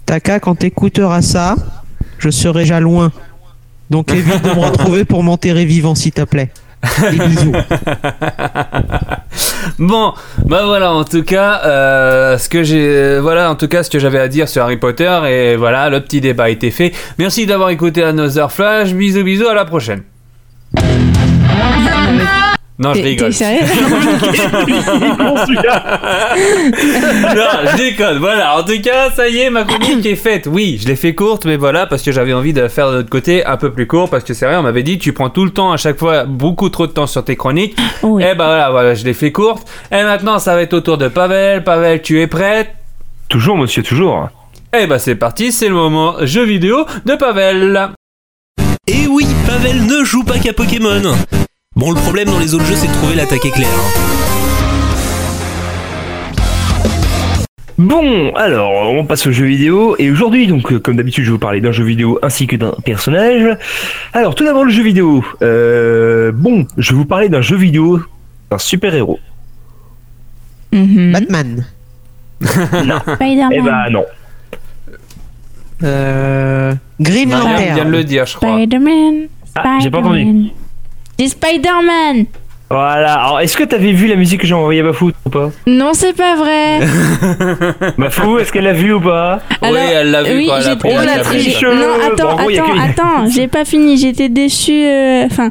Taka, quand t'écouteras ça, je serai déjà loin. Donc évite de me retrouver pour m'enterrer vivant, s'il te plaît. Bon, bah voilà, en tout cas, euh, ce que euh, voilà, en tout cas, ce que j'avais à dire sur Harry Potter et voilà, le petit débat a été fait. Merci d'avoir écouté Another Flash. Bisous, bisous, à la prochaine. Non, je rigole. t'es sérieux Non, je déconne. Voilà. En tout cas, ça y est, ma chronique est faite. Oui, je l'ai fait courte, mais voilà, parce que j'avais envie de la faire de l'autre côté un peu plus court, parce que c'est vrai, on m'avait dit, tu prends tout le temps, à chaque fois, beaucoup trop de temps sur tes chroniques. Oui. Eh ben voilà, voilà, je l'ai fait courte. Et maintenant, ça va être au tour de Pavel. Pavel, tu es prête Toujours, monsieur, toujours. Eh ben c'est parti, c'est le moment jeu vidéo de Pavel. Et oui, Pavel ne joue pas qu'à Pokémon. Bon, le problème dans les autres jeux, c'est de trouver l'attaque éclair. hein. Bon, alors, on passe au jeu vidéo. Et aujourd'hui, donc, euh, comme d'habitude, je vais vous parler d'un jeu vidéo ainsi que d'un personnage. Alors, tout d'abord, le jeu vidéo. Euh, bon, je vais vous parler d'un jeu vidéo d'un super-héros. Mhm. Batman. Spider-Man. Eh bah, non. Euh... Green vient de Lantern. le dire, je crois. Spider-Man. Ah, j'ai pas entendu. Spider-Man. C'est Spider-Man. Voilà. Alors, est-ce que t'avais vu la musique que j'ai envoyée à Bafou ou pas Non, c'est pas vrai. Bafou, est-ce qu'elle l'a vu ou pas oui, elle l'a vu oui, quand elle a j'ai- pris oh la Tricheux. Non, attends, Bon, gros, attends, que- attends, j'ai pas fini. J'étais déçue. euh, Enfin,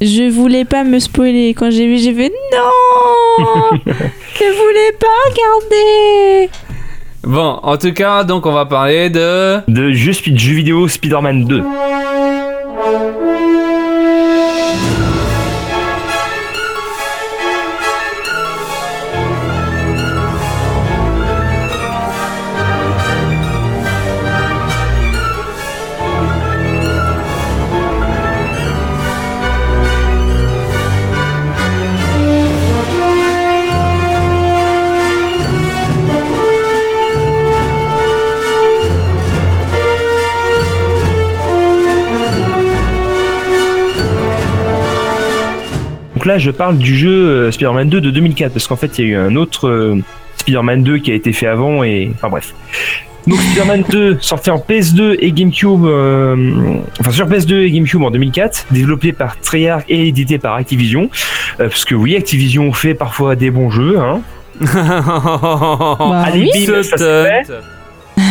je voulais pas me spoiler. Quand j'ai vu, j'ai fait non. je voulais pas regarder. Bon, en tout cas, donc on va parler de. De jeu, spi- jeu vidéo Spider-Man 2. Donc là, je parle du jeu euh, Spider-Man 2 de 2004, parce qu'en fait, il y a eu un autre euh, Spider-Man 2 qui a été fait avant, et enfin bref. Donc Spider-Man 2 sorti en PS2 et GameCube, euh, enfin sur PS2 et GameCube en 2004, développé par Treyarch et édité par Activision, euh, parce que oui, Activision fait parfois des bons jeux, hein. Bah Allez, oui. bim, ça c'est fait.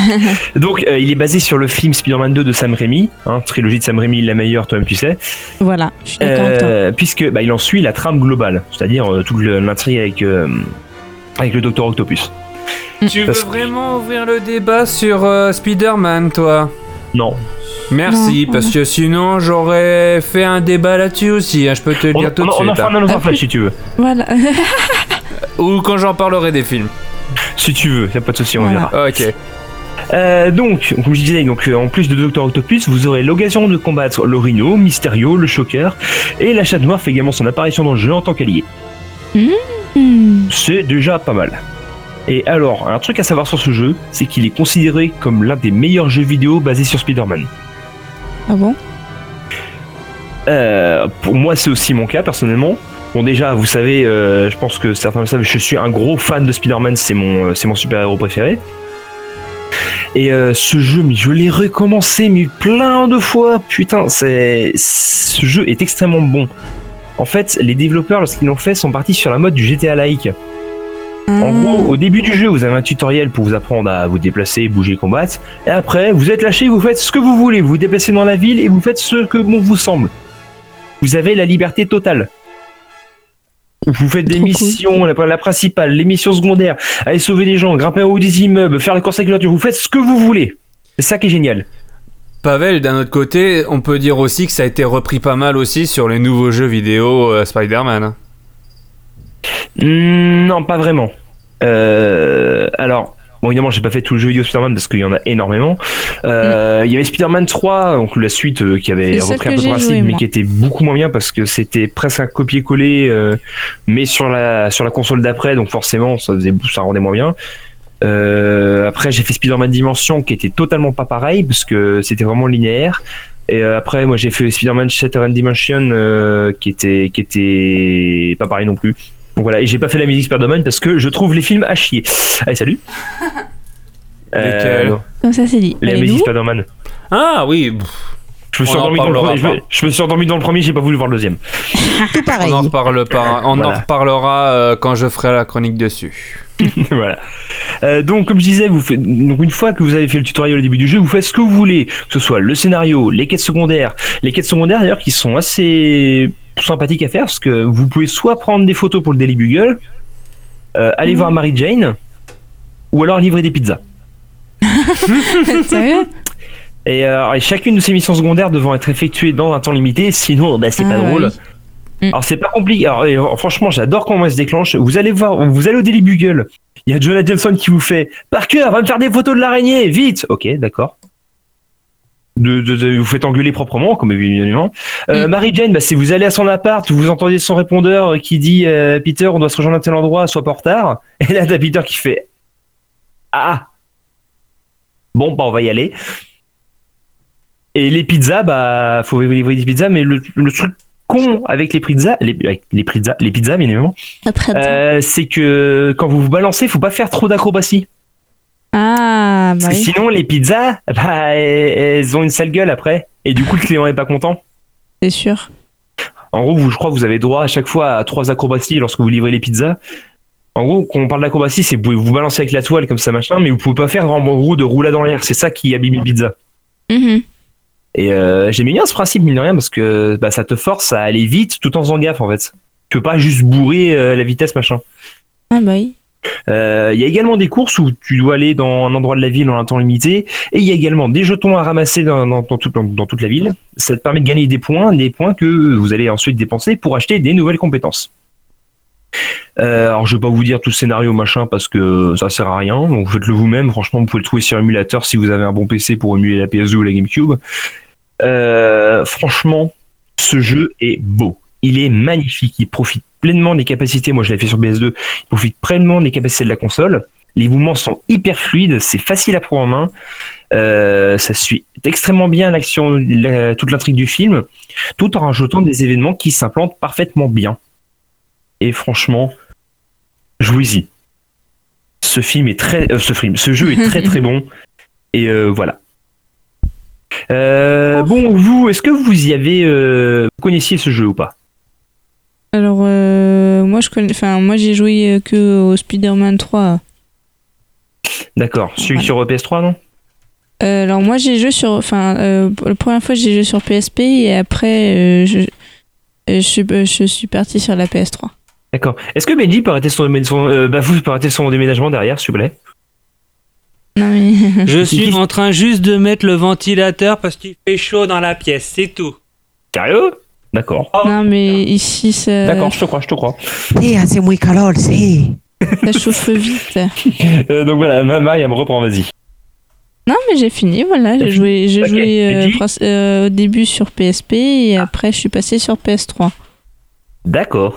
Donc euh, il est basé sur le film Spider-Man 2 de Sam Raimi, hein, trilogie de Sam Raimi la meilleure, toi-même tu sais. Voilà, je suis d'accord toi. Euh, puisque bah, il en suit la trame globale, c'est-à-dire euh, toute le- l'intrigue avec euh, avec le Docteur Octopus. Tu veux que- vraiment ouvrir le débat sur euh, Spider-Man, toi? Non, Merci, Non, parce que sinon j'aurais fait un débat là-dessus aussi, hein, je peux te le on, dire tout on- de on en suite. fera hein. un autre Ah, flash si tu veux. Voilà. Ou quand j'en parlerai des films. Si tu veux, y a pas de souci, on Voilà. verra. Ok. Euh, donc, comme je disais, donc euh, en plus de Docteur Octopus, vous aurez l'occasion de combattre le Rhino, Mysterio, le Shocker, et la Chatte Noire fait également son apparition dans le jeu en tant qu'allié. Hmm. C'est déjà pas mal. Et alors, un truc à savoir sur ce jeu, c'est qu'il est considéré comme l'un des meilleurs jeux vidéo basés sur Spider-Man. Ah bon? Euh, pour moi, c'est aussi mon cas personnellement. Bon, déjà, vous savez, je pense que certains le savent, je suis un gros fan de Spider-Man, c'est mon, c'est mon super-héros préféré. Et euh, ce jeu, mais je l'ai recommencé mais plein de fois. Putain, c'est ce jeu est extrêmement bon. En fait, les développeurs, lorsqu'ils l'ont fait, sont partis sur la mode du GTA like. En gros, au début du jeu, vous avez un tutoriel pour vous apprendre à vous déplacer, bouger, combattre. Et après, vous êtes lâché, vous faites ce que vous voulez. Vous vous déplacez dans la ville et vous faites ce que bon vous semble. Vous avez la liberté totale. Vous faites des Trop cool. missions, la, la principale, les missions secondaires, aller sauver des gens, grimper en haut des immeubles, faire les courses avec la voiture. Vous faites ce que vous voulez. C'est ça qui est génial. Pavel, d'un autre côté, on peut dire aussi que ça a été repris pas mal aussi sur les nouveaux jeux vidéo euh, Spider-Man. hein. Hmm, non, pas vraiment. Euh, alors, bon, évidemment, j'ai pas fait tout le jeu vidéo Spider-Man parce qu'il y en a énormément. Euh, Il y avait Spider-Man 3, donc la suite euh, qui avait repris un peu principe, joué, mais qui était beaucoup moins bien parce que c'était presque un copier-coller, euh, mais sur la sur la console d'après, donc forcément, ça faisait ça rendait moins bien. Euh, après, j'ai fait Spider-Man Dimension qui était totalement pas pareil parce que c'était vraiment linéaire. Et euh, après, moi, j'ai fait Spider-Man Shattered Dimension euh, qui était qui était pas pareil non plus. Donc voilà, et j'ai pas fait la musique Spider-Man parce que je trouve les films à chier. Allez, salut. Non, Comme ça, c'est dit. la musique Spider-Man. Ah oui, Je me suis endormi dans le premier. Je me, pas. je me suis endormi dans le premier, j'ai pas voulu voir le deuxième. Tout on pareil. en reparle par- on en Voilà. reparlera euh, quand je ferai la chronique dessus. voilà. Euh, donc, comme je disais, vous faites, donc une fois que vous avez fait le tutoriel au début du jeu, vous faites ce que vous voulez, que ce soit le scénario, les quêtes secondaires, les quêtes secondaires d'ailleurs qui sont assez sympathiques à faire parce que vous pouvez soit prendre des photos pour le Daily Bugle, euh, aller voir Mary Jane, ou alors livrer des pizzas. Sérieux? Et, euh, et chacune de ces missions secondaires devant être effectuées dans un temps limité, sinon bah, c'est Ah, pas bah drôle. oui. Mm. Alors c'est pas compliqué. Alors, et, euh, franchement, j'adore comment elle se déclenche. Vous allez voir, vous allez au Daily Bugle. Il y a Jonah Jameson qui vous fait Parker, va me faire des photos de l'araignée, vite. Ok, d'accord. De, de- de- vous faites engueuler proprement, comme évidemment. Euh, Mm. Mary Jane, bah, si vous allez à son appart, vous entendez son répondeur qui dit euh, Peter, on doit se rejoindre à tel endroit, soit pas en retard. Et là, t'as Peter qui fait Ah Bon, bah, on va y aller. Et les pizzas, bah, faut livrer des pizzas, mais le, le truc con avec les pizzas, les, avec les pizzas, les pizzas, bien évidemment, euh, c'est que quand vous vous balancez, faut pas faire trop d'acrobatie. Ah, bah oui. sinon, les pizzas, bah, elles, ont une sale gueule après. Et du coup, le client est pas content. C'est sûr. En gros, vous, je crois que vous avez droit à chaque fois à trois acrobaties lorsque vous livrez les pizzas. En gros, quand on parle d'acrobatie, c'est vous vous balancer avec la toile comme ça, machin, mais vous pouvez pas faire en gros de roulade dans l'air. C'est ça qui abîme une pizza. Mhm. Et euh, j'aimais bien ce principe, mine de rien, parce que bah, ça te force à aller vite tout en faisant gaffe, en fait. Tu peux pas juste bourrer euh, la vitesse, machin. Ah, bah oui. Euh, Il y a également des courses où tu dois aller dans un endroit de la ville en un temps limité. Et il y a également des jetons à ramasser dans, dans, dans tout- dans- dans toute la ville. Ça te permet de gagner des points, des points que vous allez ensuite dépenser pour acheter des nouvelles compétences. Euh, alors je vais pas vous dire tout le scénario machin parce que ça sert à rien. Donc faites-le vous-même. Franchement, vous pouvez le trouver sur émulateur si vous avez un bon PC pour émuler la PS2 ou la GameCube. Euh, franchement, ce jeu est beau. Il est magnifique. Il profite pleinement des capacités. Moi, je l'ai fait sur PS2. Il profite pleinement des capacités de la console. Les mouvements sont hyper fluides. C'est facile à prendre en main. Euh, ça suit extrêmement bien l'action, la- toute l'intrigue du film, tout en rajoutant des événements qui s'implantent parfaitement bien. Et franchement, jouez-y. Ce film est très, euh, ce film, ce jeu est très très bon. Et euh, voilà. Euh, bon, vous, est-ce que vous y avez, euh, vous connaissiez ce jeu ou pas? Alors, euh, moi, je connais. Enfin, moi, j'ai joué euh, que au Spider-Man 3. D'accord. Celui Voilà. sur PS3, non? Euh, alors, moi, j'ai joué sur. Enfin, euh, la première fois, j'ai joué sur PSP et après, euh, je, euh, je, suis- euh, je suis parti sur la PS3. D'accord. Est-ce que Benji peut arrêter son, son euh, Bafou peut arrêter son déménagement derrière, s'il vous plaît? Non, mais. Je suis en train juste de mettre le ventilateur parce qu'il fait chaud dans la pièce, c'est tout. Sérieux? D'accord. non, mais ici, ça, D'accord, je te crois, je te crois. Sí, hace muy calor, sí. ça chauffe vite. Euh, donc voilà, ma- Marie, elle me reprend, vas-y. Non, mais j'ai fini, voilà. J'ai joué, j'ai joué euh, euh, au début sur PSP et après, je suis passé sur PS3. D'accord.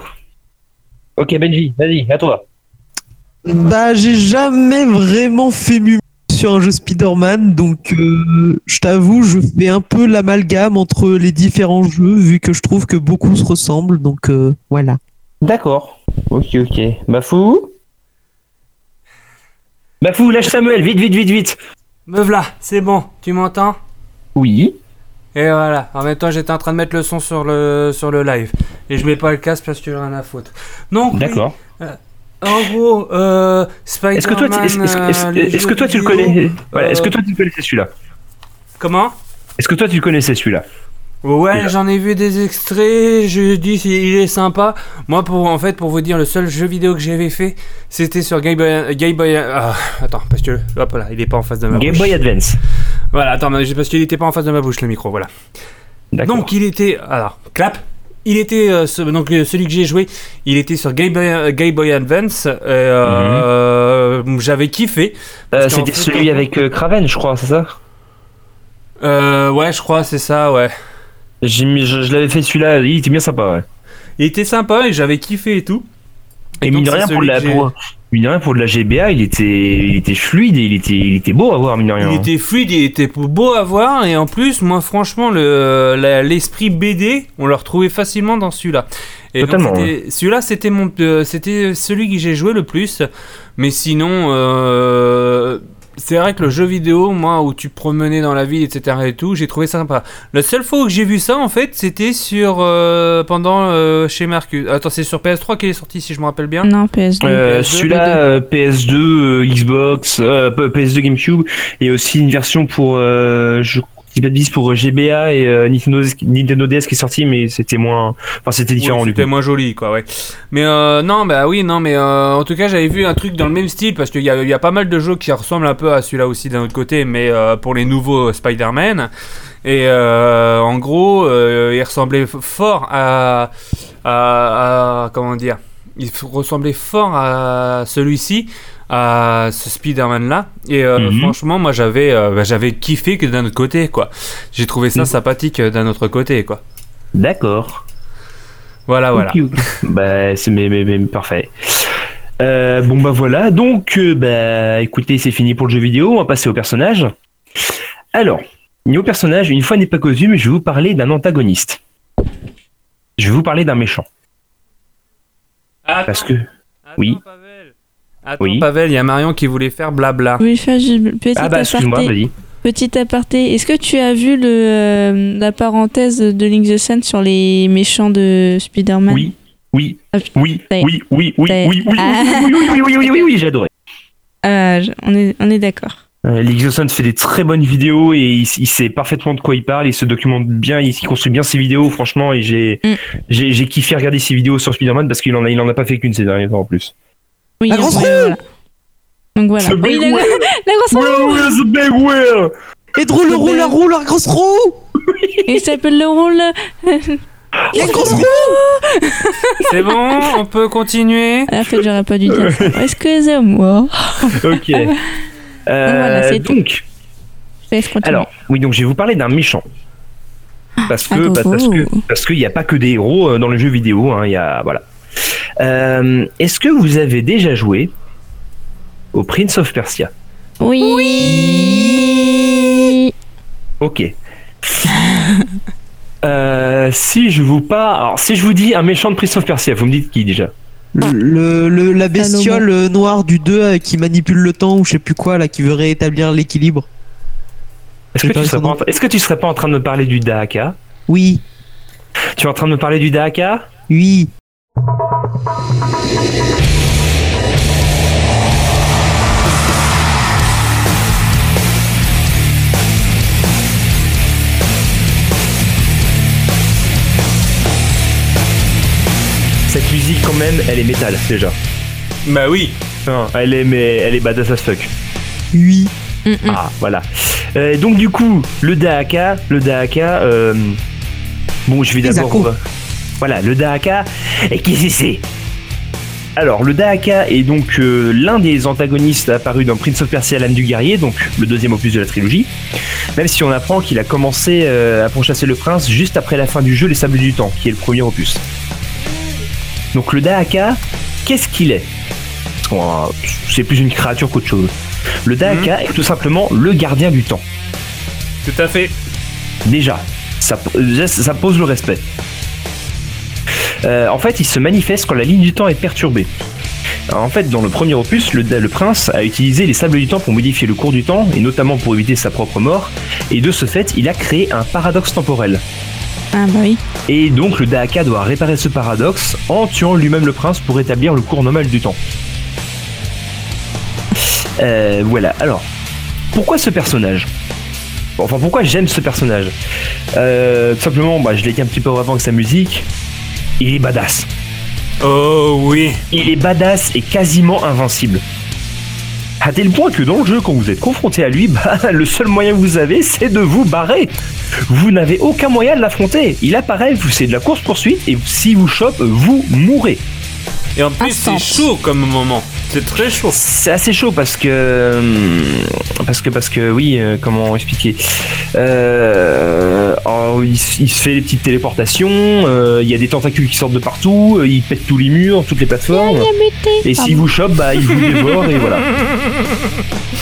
Ok, Benji, vas-y, à toi. Bah, j'ai jamais vraiment fait mieux sur un jeu Spider-Man, donc euh, je t'avoue, je fais un peu l'amalgame entre les différents jeux, vu que je trouve que beaucoup se ressemblent, donc euh, voilà. D'accord. Ok, ok. Bafou Bafou, lâche Samuel, vite, vite, vite, vite. Me voilà, c'est bon, tu m'entends? Oui. Et voilà, en même temps j'étais en train de mettre le son sur le, sur le live. Et je mets pas le casque parce que j'ai rien à foutre. Donc, oui, D'accord. En gros, euh, Spider-Man... Est-ce que toi, tu- est-ce, que toi tu le connais voilà, Est-ce que toi tu connaissais celui-là Comment Est-ce que toi tu le connaissais celui-là Ouais, j'en ai vu des extraits, je dis il est sympa. Moi, pour en fait, pour vous dire, le seul jeu vidéo que j'avais fait, c'était sur Game Boy... Game Boy ah, attends, parce que... Hop là, il est pas en face de ma Game bouche. Boy Advance. Voilà, attends, parce qu'il était pas en face de ma bouche, le micro, voilà. Donc il était, alors, clap. Il était, euh, ce- donc euh, celui que j'ai joué, il était sur Game Boy, euh, Game Boy Advance. et, euh, J'avais kiffé. C'était fait, celui avec Kraven, je crois, c'est ça? Ouais, je crois, c'est ça, ouais. Mis, je, je l'avais fait celui-là, il était bien sympa, ouais. Il était sympa et j'avais kiffé et tout. Et donc, mine de rien pour la pour, mine de rien, pour de la GBA, il était il était fluide et il était il était beau à voir mine de rien. Il était fluide, il était beau à voir et en plus, moi franchement, le l'esprit BD, on le retrouvait facilement dans celui-là. C'était- Celui-là, c'était mon, euh, c'était celui que j'ai joué le plus. Mais sinon, euh, c'est vrai que le jeu vidéo, moi, où tu promenais dans la ville, etc. et tout, j'ai trouvé ça sympa. La seule fois où j'ai vu ça, en fait, c'était sur euh, pendant euh, chez Mercure. Attends, c'est sur PS3 qu'il est sorti, si je me rappelle bien. Non, PS2. Euh, PS2, celui-là euh, PS2, euh, Xbox, euh, P- PS2 GameCube et aussi une version pour euh, je dis pas de bêtises, pour euh, GBA et euh, Nintendo, Nintendo DS qui est sorti mais c'était moins enfin c'était différent du C'était coup. moins joli, quoi, ouais. Mais euh, non, bah oui, non, mais euh, en tout cas, j'avais vu un truc dans le même style parce qu'il y, a- il y a pas mal de jeux qui ressemblent un peu à celui-là aussi d'un autre côté, mais pour les nouveaux Spider-Man. Et en gros, il ressemblait fort à, à, à- Comment dire? Il ressemblait fort à celui-ci, à ce Spider-Man là. Et euh, Mhm. franchement, moi j'avais euh, bah, j'avais kiffé que d'un autre côté, quoi. J'ai trouvé ça Mhm. sympathique euh, d'un autre côté, quoi. D'accord. Voilà, voilà. Bah c'est mais, mais, mais parfait. Euh, bon bah voilà, donc euh, bah écoutez, c'est fini pour le jeu vidéo, on va passer au personnage. Alors, niveau personnage, une fois n'est pas coutume, je vais vous parler d'un antagoniste. Je vais vous parler d'un méchant. Parce que Attends, Oui. Pavel. Attends, Oui. Pavel, il y a Marion qui voulait faire blabla. Je voulais faire petite ah bah excuse-moi, aparté. vas-y. Petit aparté. Est-ce que tu as vu le, euh, la parenthèse de Link the Sun sur les méchants de Spider-Man? Oui, oui, Ah, oui, oui, oui, oui, oui, oui, oui, Ah. oui, oui, oui, oui, oui, oui, oui, j'ai adoré. Ah, je- on est, on est d'accord. Euh, L'Ixoson fait des très bonnes vidéos et il, il sait parfaitement de quoi il parle, il se documente bien, il, il construit bien ses vidéos, franchement, et j'ai Mm. j'ai kiffé regarder ses vidéos sur Spider-Man parce qu'il en a, il en a pas fait qu'une ces derniers temps en plus. Oui, La grosse roue voilà. Donc voilà. The Oui, big la, la grosse roue Where is the big wheel? Et drôle le roule, la roue, la grosse roue Il s'appelle le rôle. La grosse roue C'est bon, on peut continuer? Ah, En fait, j'aurais pas dû dire ça. Excusez-moi. Ok. Euh, Voilà, c'est tout. donc, Je laisse continuer. alors, oui, donc je vais vous parler d'un méchant. Parce que, Ah, bah, oh, parce que, oh. parce qu'il n'y a pas que des héros euh, dans les jeux vidéo, hein, il y a, voilà. Euh, Est-ce que vous avez déjà joué au Prince of Persia? Oui. Ok. Euh, si je vous parle, alors si je vous dis un méchant de Prince of Persia, vous me dites qui déjà? Le, le- La bestiole euh, noire du 2 euh, qui manipule le temps ou je sais plus quoi là, qui veut rétablir l'équilibre. Est-ce que, pas pas tra- que tu serais pas en train de me parler du Dahaka Oui, Tu es en train de me parler du Dahaka oui. Cette musique quand même, elle est métal déjà. Bah oui. Non, elle est mais elle est badass as fuck. Oui. Mm, mm. Ah voilà. Euh, donc du coup, le Dahaka, le Dahaka, euh, bon je vais d'abord, voilà, le Dahaka. Et qu'est-ce que c'est Alors le Dahaka est donc euh, l'un des antagonistes apparus dans Prince of Persia: L'âme du guerrier, donc le deuxième opus de la trilogie. Même si on apprend qu'il a commencé euh, à pourchasser le prince juste après la fin du jeu Les Sables du Temps, qui est le premier opus. Donc le Dahaka, qu'est-ce qu'il est? C'est plus une créature qu'autre chose. Le Dahaka est tout simplement le gardien du temps. Tout à fait. Déjà, ça, déjà, ça pose le respect. Euh, en fait, il se manifeste quand la ligne du temps est perturbée. En fait, dans le premier opus, le, le prince a utilisé les sables du temps pour modifier le cours du temps, et notamment pour éviter sa propre mort, et de ce fait, il a créé un paradoxe temporel. Ah bah oui. Et donc le Dahaka doit réparer ce paradoxe en tuant lui-même le prince pour rétablir le cours normal du temps. Euh, voilà, alors, pourquoi ce personnage? Enfin, pourquoi j'aime ce personnage? Euh, Tout simplement, bah, je l'ai dit un petit peu avant avec sa musique, il est badass. Oh oui. Il est badass et quasiment invincible. À tel point que dans le jeu, quand vous êtes confronté à lui, bah, le seul moyen que vous avez, c'est de vous barrer. Vous n'avez aucun moyen de l'affronter. Il apparaît, vous- c'est de la course-poursuite, et si vous chope, vous mourrez. Et en plus, c'est chaud comme moment. C'est très chaud. C'est assez chaud parce que hum, parce que parce que oui euh, comment expliquer euh, oh, il, se fait les petites téléportations euh, il y a des tentacules qui sortent de partout euh, il pète tous les murs toutes les plateformes. Et s'il vous chope bah il vous dévore et voilà.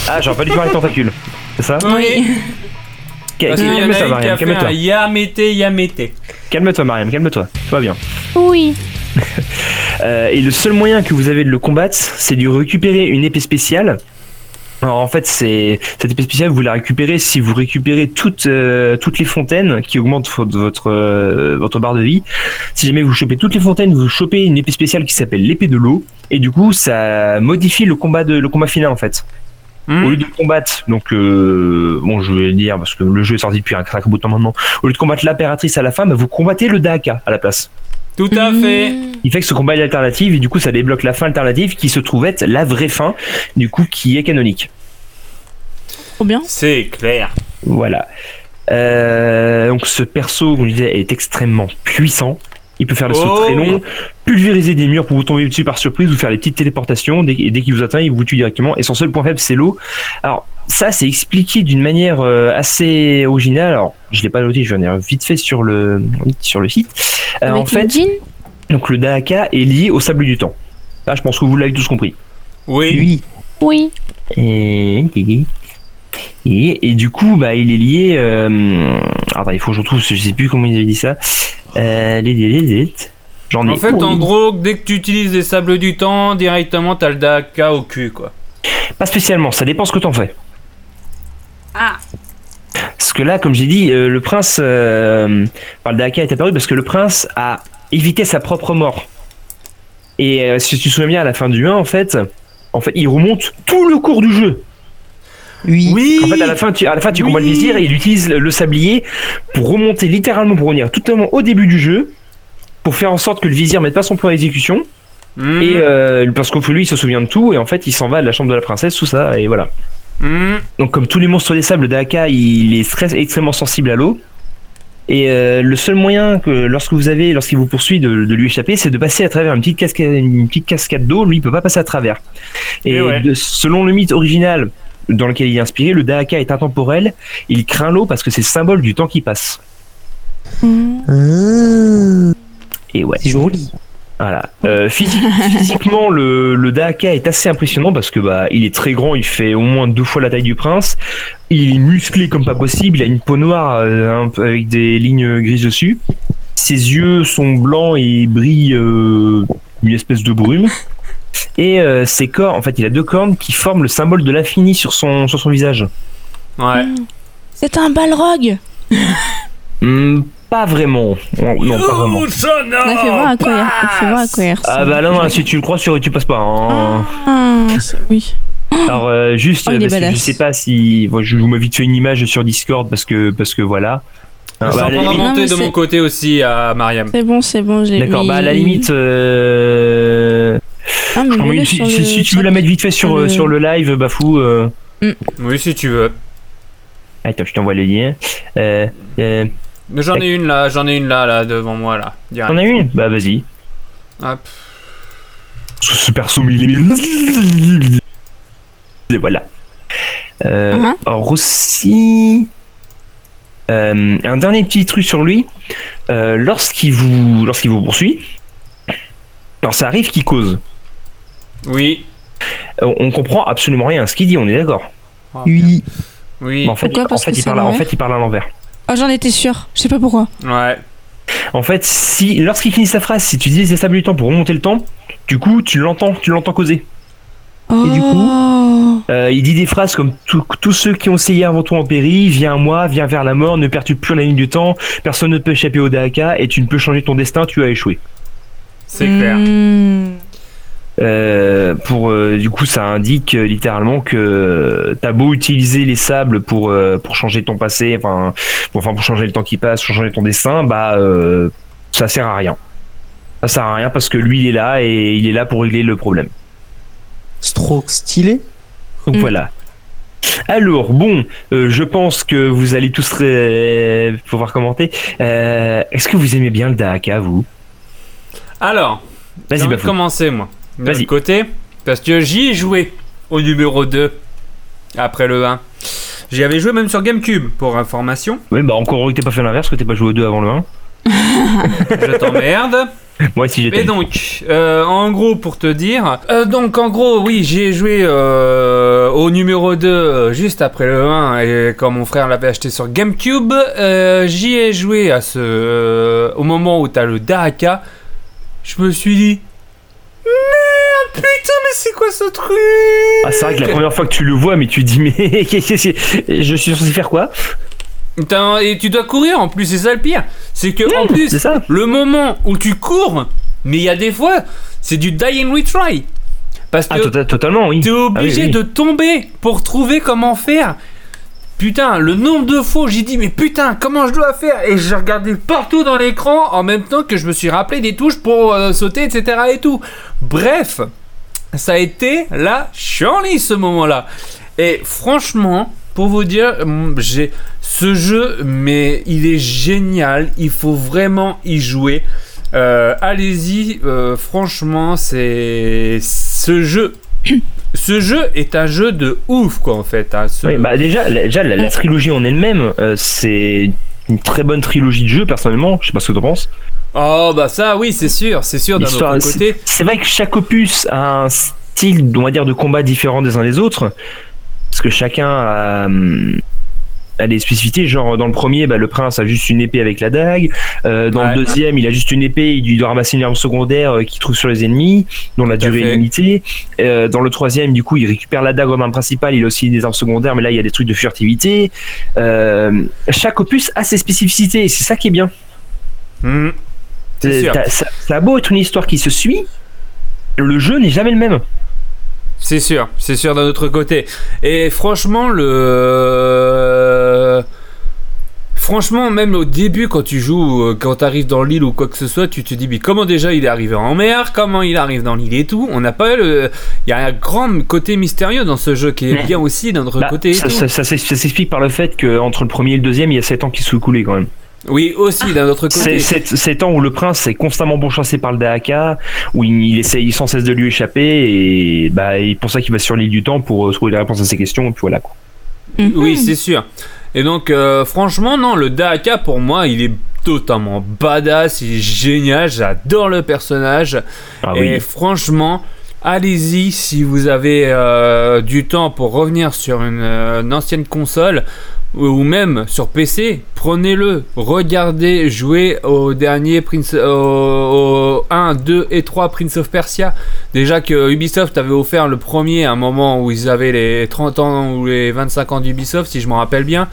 Ah j'aurais pas dû faire les tentacules. C'est ça? Oui. Ca- Parce qu'il y en calme-toi a qui calme-toi un Yamete Yamete. calme-toi Mariam calme-toi. Tout va bien. Oui. Euh, et le seul moyen que vous avez de le combattre, c'est de récupérer une épée spéciale. Alors en fait, c'est cette épée spéciale, vous la récupérez si vous récupérez toutes euh, toutes les fontaines qui augmentent votre euh, votre barre de vie. Si jamais vous chopez toutes les fontaines, vous chopez une épée spéciale qui s'appelle l'épée de l'eau et du coup ça modifie le combat de le combat final en fait. Hmm. Au lieu de combattre, donc euh, bon, je vais dire parce que le jeu est sorti depuis un crack bout de temps maintenant. Au lieu de combattre l'impératrice à la fin, bah, vous combattez le Dahaka à la place. Tout à fait. Il fait que ce combat est alternative et du coup ça débloque la fin alternative qui se trouve être la vraie fin, du coup qui est canonique. Trop bien. C'est clair. Voilà. Euh, donc ce perso, comme je disais, est extrêmement puissant. Il peut faire des sauts Oh très oui. longs, pulvériser des murs pour vous tomber dessus par surprise, ou faire les petites téléportations. Dès, dès qu'il vous atteint, il vous tue directement. Et son seul point faible, c'est l'eau. Alors ça, c'est expliqué d'une manière euh, assez originale. Alors je l'ai pas noté, je vais en ai vite fait sur le sur le site. Euh, Avec en fait, donc le Dahaka est lié au sable du temps. Là, je pense que vous l'avez tous compris. Oui. Oui. Oui. Et, et, et du coup, bah, il est lié. Euh... Attends, il faut que je retrouve, je sais plus comment il avait dit ça. Euh, les, les, les, les- J'en ai. En fait, Oh, en gros, dès que tu utilises les sables du temps, directement t'as le Daka au cul, quoi. Pas spécialement, ça dépend ce que t'en fais. Ah. Parce que là, comme j'ai dit, euh, le prince. Euh... Enfin, le Dahaka est apparu parce que le prince a évité sa propre mort. Et euh, si tu te souviens bien, à la fin du 1, en fait, en fait, il remonte tout le cours du jeu. Oui. Oui. En fait, à la fin, tu, à la fin, tu combats le vizir et il utilise le, le sablier pour remonter littéralement, pour revenir totalement au début du jeu, pour faire en sorte que le vizir mette pas son plan à exécution. Hmm. Et euh, parce qu'au lui, il se souvient de tout et en fait, il s'en va à la chambre de la princesse, tout ça, et voilà. Hmm. Donc, comme tous les monstres des sables, Daka, il est très, extrêmement sensible à l'eau. Et euh, le seul moyen que lorsque vous avez, lorsqu'il vous poursuit, de, de lui échapper, c'est de passer à travers une petite cascade, une petite cascade d'eau. Lui, il peut pas passer à travers. Et Et ouais. de- selon le mythe original dans lequel il est inspiré, le Dahaka est intemporel. Il craint l'eau parce que c'est le symbole du temps qui passe. Ah, Et ouais. c'est joli. Voilà. Euh, physi- physiquement, le, le Dahaka est assez impressionnant parce que bah, il est très grand, il fait au moins deux fois la taille du prince. Il est musclé comme pas possible, il a une peau noire euh, un peu avec des lignes grises dessus. Ses yeux sont blancs et brillent euh, une espèce de brume. Et euh, ses cornes, en fait, il a deux cornes qui forment le symbole de l'infini sur son, sur son visage. Ouais. C'est un balrog. Hmm, pas vraiment. Non, non, pas vraiment. On fait voir à quoi il, fait voir à quoi il Ah bah non, non, si tu le crois, sur, tu passes pas. hein. Ah, c'est- oui. Alors euh, juste, Oh, il est parce que je badass. sais pas si, moi, je vous m'ai vite fait une image sur Discord parce que parce que voilà. Ah, bah, à la de limite- remonter Non, mais de mon côté aussi à Mariam. C'est bon, c'est bon, j'ai D'accord, bah à la limite, euh, Ah, mais je t'en mets mets-le une- si, sur si- le si tu veux chat. la mettre vite fait sur sur le- euh, sur le live, Bafou. Euh... Oui, si tu veux. Attends, je t'envoie le lien. Euh, euh, j'en ai une là, j'en ai une là, là, devant moi, là. Direct. T'en as une Bah vas-y. Hop. Ce ce perso, il est- Et voilà. Euh. Alors aussi, euh, un dernier petit truc sur lui. Euh, lorsqu'il vous, lorsqu'il vous poursuit, alors ça arrive qu'il cause. Oui. Euh, On comprend absolument rien à ce qu'il dit. On est d'accord. Oui. Oui. Mais En fait, Pourquoi il, en fait, parle, en fait, il parle à l'envers. Oh, j'en étais sûre. Je sais pas pourquoi. Ouais. En fait, si lorsqu'il finit sa phrase, si tu utilises les sables du temps pour remonter le temps, Du coup, tu l'entends, tu l'entends causer. Et du coup Euh, il dit des phrases comme Tous- ceux qui ont essayé avant toi en péri, viens à moi, viens vers la mort, ne perturbe plus la ligne du temps, personne ne peut échapper au Dahaka et tu ne peux changer ton destin, tu as échoué. C'est clair. Hmm. Euh, pour euh, du coup, ça indique euh, littéralement que t'as beau utiliser les sables pour euh, pour changer ton passé, enfin pour, enfin pour changer le temps qui passe, changer ton destin, bah euh, ça sert à rien. Ça sert à rien parce que lui il est là et il est là pour régler le problème. C'est trop stylé? Donc Mm. voilà. Alors bon, euh, je pense que vous allez tous ré- pouvoir commenter. Euh, Est-ce que vous aimez bien le Dahaka, vous? Alors, j'ai Vas-y, envie de commencer, moi. De l'autre côté, parce que j'y ai joué au numéro 2 après le 1. J'y avais joué même sur GameCube, pour information. Oui, bah encore que t'aies pas fait l'inverse, que t'aies pas joué aux deux avant le 1. Je t'emmerde. Moi si j'étais. Et donc, euh, en gros, pour te dire, euh, donc en gros, oui, j'ai joué euh, au numéro 2 euh, juste après le 1 et quand mon frère l'avait acheté sur GameCube, euh, j'y ai joué à ce, euh, au moment où t'as le Dahaka. Je me suis dit, merde, putain, mais c'est quoi ce truc Ah, c'est vrai que la première fois que tu le vois, mais tu dis, mais qu'est-ce que je suis censé faire quoi Putain, Et tu dois courir en plus, c'est ça le pire. C'est que en plus, C'est ça le moment où tu cours, mais il y a des fois, c'est du die and retry. Parce que Ah, tota- totalement, oui. T'es obligé Ah oui, oui. de tomber pour trouver comment faire. Putain, le nombre de fois j'ai dit mais putain comment je dois faire? Et j'ai regardé partout dans l'écran en même temps que je me suis rappelé des touches pour euh, sauter etc et tout. Bref, ça a été la chienlit ce moment-là. Et franchement, pour vous dire, hum, ce jeu mais il est génial, il faut vraiment y jouer. Euh, Allez-y, euh, franchement, c'est ce jeu. Ce jeu est un jeu de ouf, quoi, en fait. hein, ce- Oui, bah déjà, la, déjà la, la trilogie en elle-même, euh, c'est une très bonne trilogie de jeux, personnellement. Je sais pas ce que t'en penses. Oh, bah ça, oui, c'est sûr, c'est sûr, d'un autre côté. C'est vrai que chaque opus a un style, on va dire, de combat différent des uns des autres. Parce que chacun a, hum, a des spécificités. Genre, dans le premier, bah, le prince a juste une épée avec la dague. Euh, dans Ouais. le deuxième, il a juste une épée. Il doit ramasser une arme secondaire euh, qu'il trouve sur les ennemis, dont la Tout durée est limitée. Euh, dans le troisième, du coup, il récupère la dague en arme principale. Il a aussi des armes secondaires, mais là, il y a des trucs de furtivité. Euh, chaque opus a ses spécificités et c'est ça qui est bien. Hmm, c'est Ça, ça a beau être une histoire qui se suit, le jeu n'est jamais le même. C'est sûr, c'est sûr d'un autre côté. Et franchement, le. Franchement, même au début, quand tu joues, euh, quand tu arrives dans l'île ou quoi que ce soit, tu te dis, mais comment déjà il est arrivé en mer? Comment il arrive dans l'île et tout? On n'a pas le. Il y a un grand côté mystérieux dans ce jeu qui est bien aussi d'un autre Bah, côté. et ça tout. ça- ça s'ex- ça s'explique par le fait qu'entre le premier et le deuxième, il y a 7 ans qui se sont écoulés quand même. Oui, aussi d'un autre côté. C'est 7 ans où le prince est constamment pourchassé par le Dahaka, où il, il essaye sans cesse de lui échapper, et bah, et pour ça qu'il va sur l'île du temps pour euh, trouver la réponse à ses questions, et puis voilà quoi. Oui, c'est sûr. Et donc, euh, franchement, non, le Dahaka, pour moi, il est totalement badass, il est génial, j'adore le personnage. Ah Et franchement, allez-y si vous avez euh, du temps pour revenir sur une, euh, une ancienne console ou même sur PC, prenez-le, regardez, jouez au dernier Prince, au, au 1, 2 et 3 Prince of Persia. Déjà que Ubisoft avait offert le premier à un moment où ils avaient les 30 ans ou les 25 ans d'Ubisoft, si je m'en rappelle bien.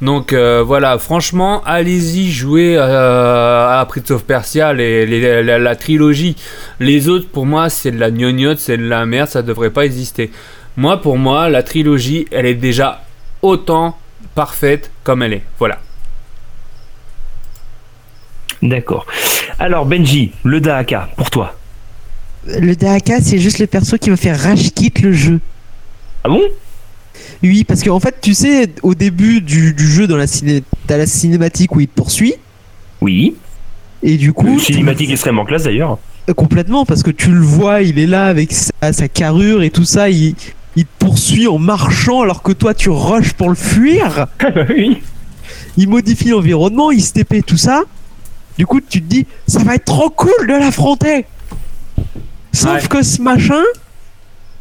Donc euh, voilà, franchement, allez-y jouer euh, à Prince of Persia, les, la trilogie. Les autres, pour moi, c'est de la gnognotte, c'est de la merde, ça devrait pas exister. Moi, pour moi, la trilogie, elle est déjà autant parfaite comme elle est. Voilà. D'accord. Alors Benji, le Dahaka, pour toi. Le Dahaka, c'est juste le perso qui va faire rage quitte le jeu. Ah bon? Oui, parce qu'en fait, tu sais, au début du, du jeu, dans la ciné, t'as la cinématique où il te poursuit, Oui. et du coup, Une cinématique extrêmement classe d'ailleurs. Euh, complètement, parce que tu le vois, il est là avec sa, sa carrure et tout ça, il, il te poursuit en marchant alors que toi tu rushes pour le fuir. oui. Il modifie l'environnement, il se TP tout ça. Du coup, tu te dis, ça va être trop cool de l'affronter. Sauf Ouais. que ce machin,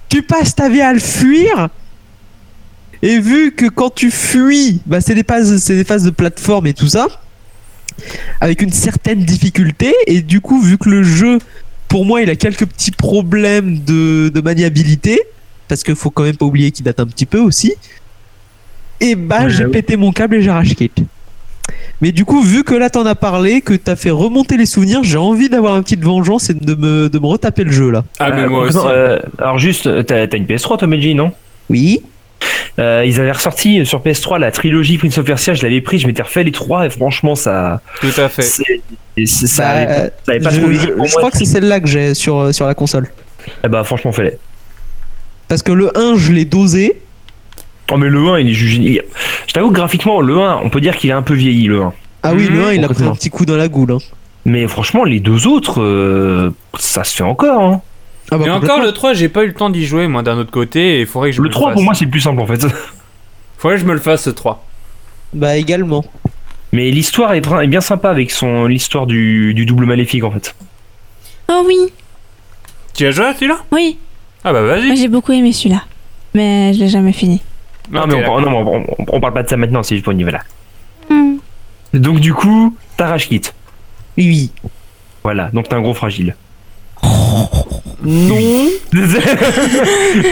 tu passes ta vie à le fuir. Et vu que quand tu fuis, bah c'est des phases, c'est des phases de plateforme et tout ça, avec une certaine difficulté. Et du coup, vu que le jeu pour moi, il a quelques petits problèmes de, de maniabilité. Parce qu'il faut quand même pas oublier qu'il date un petit peu aussi. Et bah, Ouais, j'ai ouais. pété mon câble et j'ai quit. Mais du coup, vu que là t'en as parlé, que t'as fait remonter les souvenirs, j'ai envie d'avoir une petite vengeance et de me, de me retaper le jeu là. Ah, mais Euh, moi aussi. euh, alors juste, t'as une PS3 toi Medji, non? Oui. Euh, Ils avaient ressorti sur PS3 la trilogie Prince of Persia, je l'avais pris, je m'étais refait les trois et franchement ça... Tout à fait. ça Bah, avait pas- ça avait pas je, trop je- je crois que c'est celle-là que j'ai sur, sur la console. Eh bah franchement fallait. Parce que le 1, je l'ai dosé. Oh mais le 1 il est jugé... Je t'avoue que graphiquement le 1 on peut dire qu'il est un peu vieilli le 1. Ah oui, le 1, il a pris un petit coup dans la goule. hein. Mais franchement les deux autres euh, ça se fait encore. Hein. Ah bah, Et encore le 3, j'ai pas eu le temps d'y jouer moi d'un autre côté et il faudrait que je me Le 3 fasse. pour moi c'est le plus simple en fait. Faudrait que je me le fasse ce 3. Bah également. Mais l'histoire est, est bien sympa avec son l'histoire du, du double maléfique en fait. Oh oui, Tu as joué à celui-là? Oui. Ah bah Moi vas-y. j'ai beaucoup aimé celui-là. Mais je l'ai jamais fini. Non mais on, d'accord. non, mais on, on- on parle pas de ça maintenant, c'est juste pour le niveau là. Hmm. Donc du coup, t'as rage kit. Oui. Voilà, donc t'es un gros fragile. Non.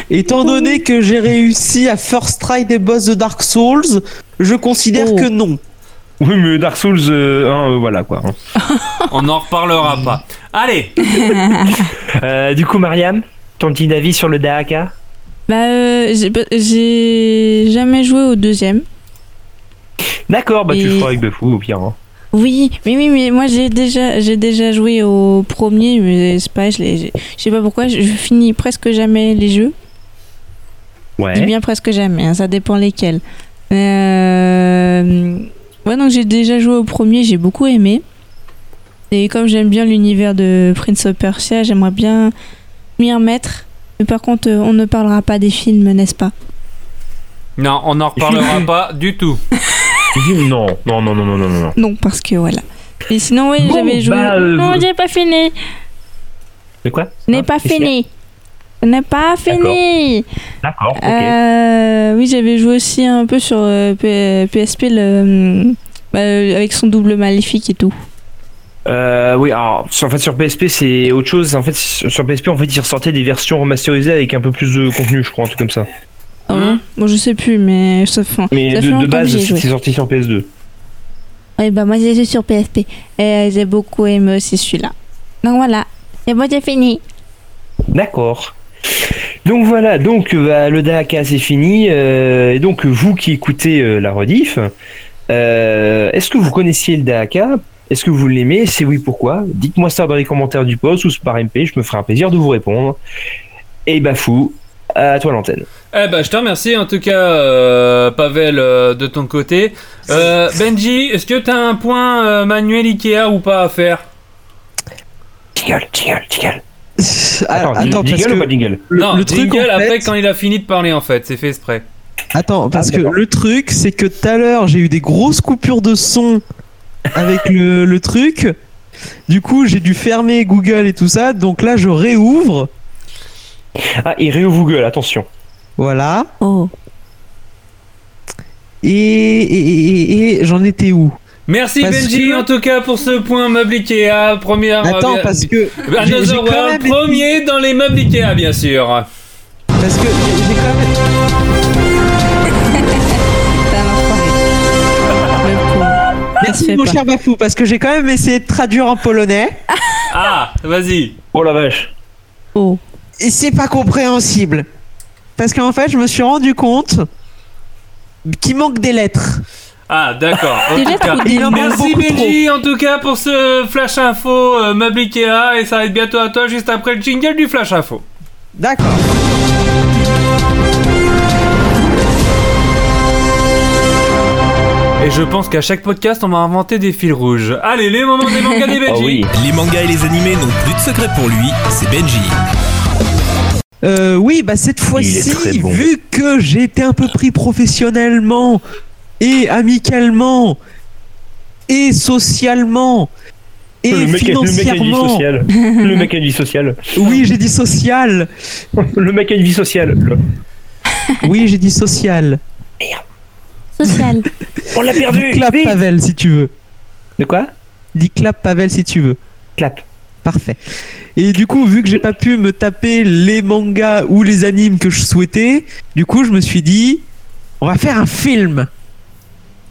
Étant donné que j'ai réussi à first try des boss de Dark Souls, je considère Oh. que non. oui mais Dark Souls, euh, hein, euh, voilà quoi. On n'en reparlera pas. Allez Euh, du coup Mariam, ton petit avis sur le Dahaka Bah, euh, j'ai jamais joué au deuxième. D'accord, bah tu Et- feras avec Befou au pire. hein. Oui, oui, oui, mais moi j'ai déjà, j'ai déjà joué au premier, mais c'est pas, je je sais pas pourquoi, je, je finis presque jamais les jeux. Je dis Ouais. bien presque jamais, hein, ça dépend lesquels. Euh, Ouais, donc j'ai déjà joué au premier, j'ai beaucoup aimé. Et comme j'aime bien l'univers de Prince of Persia, j'aimerais bien m'y remettre. Mais par contre, euh, on ne parlera pas des films, n'est-ce pas? Non, on n'en reparlera pas du tout. Non, non, non, non, non, non, non. Non, parce que voilà. Et sinon, oui, Bon, j'avais joué. bah, euh, non, j'ai pas fini. De quoi? Hein, pas y a fini. N'ai pas fini. D'accord, ok. Euh, oui, j'avais joué aussi un peu sur euh, PSP le, bah, euh, avec son double maléfique et tout. Euh, oui, alors sur- en fait sur PSP c'est autre chose. En fait sur PSP en fait ils ressortaient des versions remasterisées avec un peu plus de contenu, je crois, un truc comme ça. Ah Mhm. bon Bon, je sais plus, mais ça fait, Mais ça de, fait de base c'est sorti sur PS2. Oui, bah moi j'ai joué sur PSP. Et euh, j'ai beaucoup aimé aussi celui-là. Donc voilà. Et moi j'ai fini. D'accord. Donc voilà, donc euh, bah, le Dahaka c'est fini. euh, et donc vous qui écoutez euh, la rediff, euh, est-ce que vous connaissiez le Dahaka Est-ce que vous l'aimez? Si oui, pourquoi? Dites-moi ça dans les commentaires du post ou par MP, je me ferai un plaisir de vous répondre. Et bah fou, à toi l'antenne. Eh ben, je te remercie en tout cas, euh, Pavel, euh, de ton côté. Euh, Benji, est-ce que t'as un point euh, manuel Ikea ou pas à faire? Jingle, jingle, jingle. Attends, attends, parce jingle que ou pas jingle? le, Non, le truc jingle en après quand il a fini de parler en fait, c'est fait exprès. Attends, parce Ah, que le truc, c'est que tout à l'heure, j'ai eu des grosses coupures de son avec le, le truc. Du coup, j'ai dû fermer Google et tout ça. Donc là, je réouvre. Ah, et réouvre Google, attention. Voilà. Oh. Et, et, et- et j'en étais où? Merci Parce Benji que- en tout cas pour ce point meuble Ikea, première. Attends, euh, parce que. Another j'ai quand World, même premier dans les meubles Ikea bien sûr. Parce que j'ai quand même. Merci mon pas. cher Bafou, parce que j'ai quand même essayé de traduire en polonais. Ah, vas-y. Oh la vache. Oh. Et c'est pas compréhensible. Parce qu'en fait, je me suis rendu compte qu'il manque des lettres. Ah, d'accord. Merci beaucoup trop. Benji en tout cas pour ce flash info euh, meuble Ikea et ça va être bientôt à toi juste après le jingle du flash info. D'accord. Et je pense qu'à chaque podcast on va inventer des fils rouges. Allez, les moments des mangas des Oh Benji. oui. Les mangas et les animés n'ont plus de secret pour lui, c'est Benji. Euh, oui, bah cette fois-ci, bon. vu que j'ai été un peu pris professionnellement et amicalement et socialement et le, mec, le mec a une vie financièrement, sociale. le mec a une vie sociale. oui, j'ai dit social. Le mec a une vie sociale. Le- Oui, j'ai dit social. On l'a perdu. Dis clap Vite. Pavel si tu veux. De quoi? Dis clap Pavel si tu veux. Clap. Parfait. Et du coup, vu que j'ai pas pu me taper les mangas ou les animes que je souhaitais, du coup, je me suis dit, on va faire un film.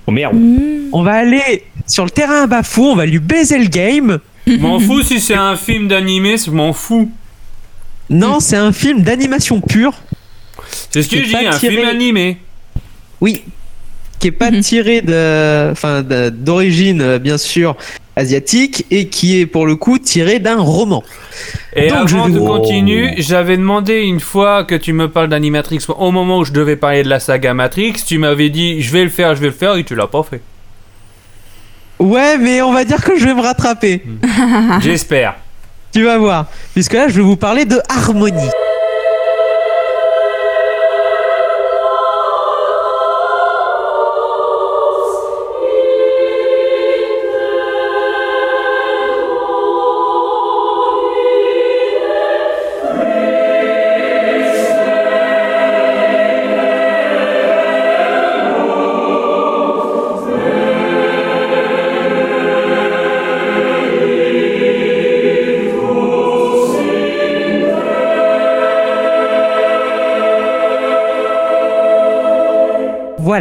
Oh merde. Mmh. On va aller sur le terrain à Bafou, on va lui baiser le game. M'en fous si c'est un film d'animé, je m'en fous. Non, c'est un film d'animation pure. C'est ce que C'est je dis, un tiré- film animé. Oui. Qui est pas Mhm. tiré de, enfin, de- d'origine euh, bien sûr asiatique et qui est pour le coup tiré d'un roman. Et Donc, je avant de j'avais demandé une fois que tu me parles d'Animatrix, au moment où je devais parler de la saga Matrix, tu m'avais dit je vais le faire, je vais le faire, et tu l'as pas fait. Ouais, mais on va dire que je vais me rattraper. J'espère. Tu vas voir. Puisque là, je vais vous parler de harmonie.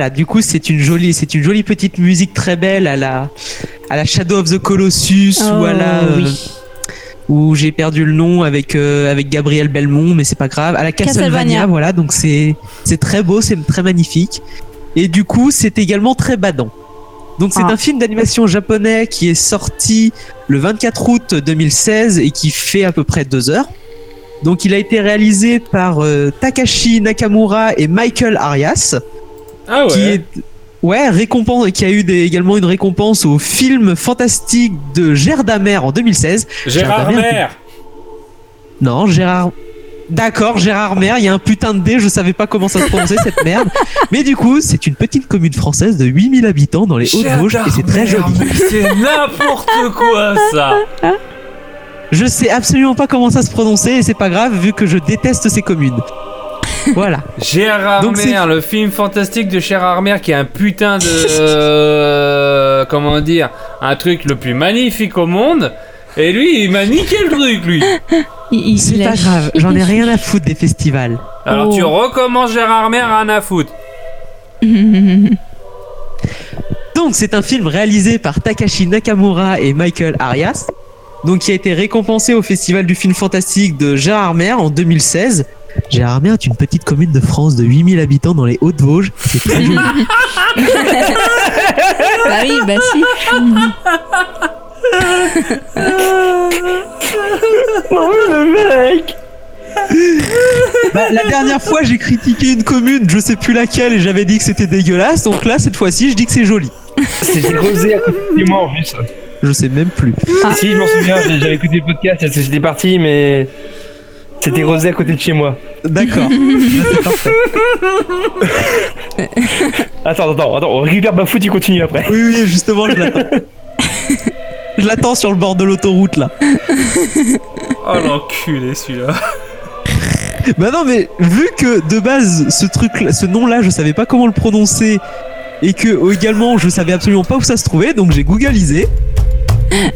Voilà, du coup, c'est une jolie, c'est une jolie petite musique très belle à la, à la Shadow of the Colossus ou à la, Oh, euh, oui. où j'ai perdu le nom avec euh, avec Gabriel Belmont, mais c'est pas grave. À la Castlevania, Castlevania. voilà. Donc c'est c'est très beau, c'est très magnifique. Et du coup, c'est également très badant. Donc c'est Ah. un film d'animation japonais qui est sorti le 24 août 2016 et qui fait à peu près deux heures. Donc il a été réalisé par euh, Takashi Nakamura et Michael Arias Ah ouais. qui est ouais récompense qui a eu des- également une récompense au film fantastique de Gerdamer en 2016 Gérard Mer. non Gérard D'accord, Gérard Mer, il y a un putain de D, je savais pas comment ça se prononçait cette merde. Mais du coup, c'est une petite commune française de 8000 habitants dans les Hauts-de-Vosges et c'est très joli. C'est n'importe quoi ça. Je sais absolument pas comment ça se prononçait et c'est pas grave vu que je déteste ces communes. Voilà. Gérard Donc c'est- Mer, le film fantastique de Gérard Mer qui est un putain de. euh, comment dire Un truc le plus magnifique au monde. Et lui, il m'a niqué le truc, lui. C'est pas grave, j'en ai rien à foutre des festivals. Alors Oh. tu recommences Gérard Mer, rien à foutre. Donc c'est un film réalisé par Takashi Nakamura et Michael Arias, donc qui a été récompensé au Festival du film fantastique de Gérard Mer en 2016. Gérard Mer est une petite commune de France de 8000 habitants dans les Hauts-de-Vosges. C'est très joli. bah oui, bah si. Bah, la dernière fois j'ai critiqué une commune, je sais plus laquelle, et j'avais dit que c'était dégueulasse. Donc là cette fois-ci je dis que c'est joli. C'était Rosé à côté de moi en plus. Je sais même plus. Si, je m'en souviens, j'avais écouté le podcast, c'était parti, mais. C'était Rosé à côté de chez moi. D'accord. Là. Attends, attends, attends, on récupère Bafou, tu continues après. Oui, oui, justement, je l'attends. je l'attends sur le bord de l'autoroute là. Oh l'enculé celui-là. Bah non, mais vu que de base, ce truc, ce nom-là, je savais pas comment le prononcer et que également, je savais absolument pas où ça se trouvait, donc j'ai googlisé.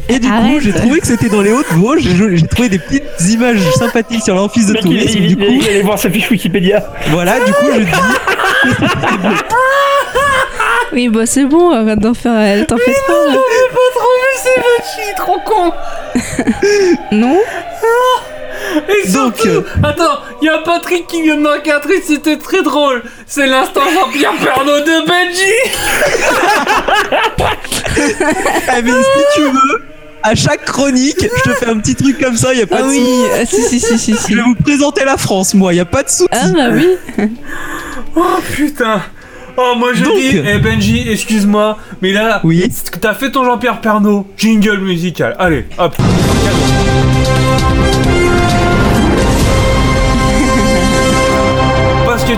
Et du coup, j'ai trouvé que c'était dans les Hautes-Vosges. J'ai j'ai trouvé des petites images sympathiques sur l'office de Le mec, il, tourisme. il, Du il- coup, il allait voir sa fiche Wikipédia. voilà, du coup, je dis. Oui, bah c'est bon, arrête d'en faire. Elle t'en fait trop. là. pas trouvé c'est trop con. Non Et Donc, surtout, euh, attends, il y a Patrick qui vient de marquer un truc, c'était très drôle. C'est l'instant Jean-Pierre Pernaud de Belgique. Eh, mais si tu veux, à chaque chronique, je te fais un petit truc comme ça, y a pas Ah de oui, souci. ah, si, si, si, si. si. Je vais vous présenter la France, moi, y a pas de souci. Ah bah oui. Oh putain. Oh moi je Donc. dis, eh Benji, excuse-moi, mais là, Oui. t'as fait ton Jean-Pierre Pernaud, jingle musical. Allez, hop.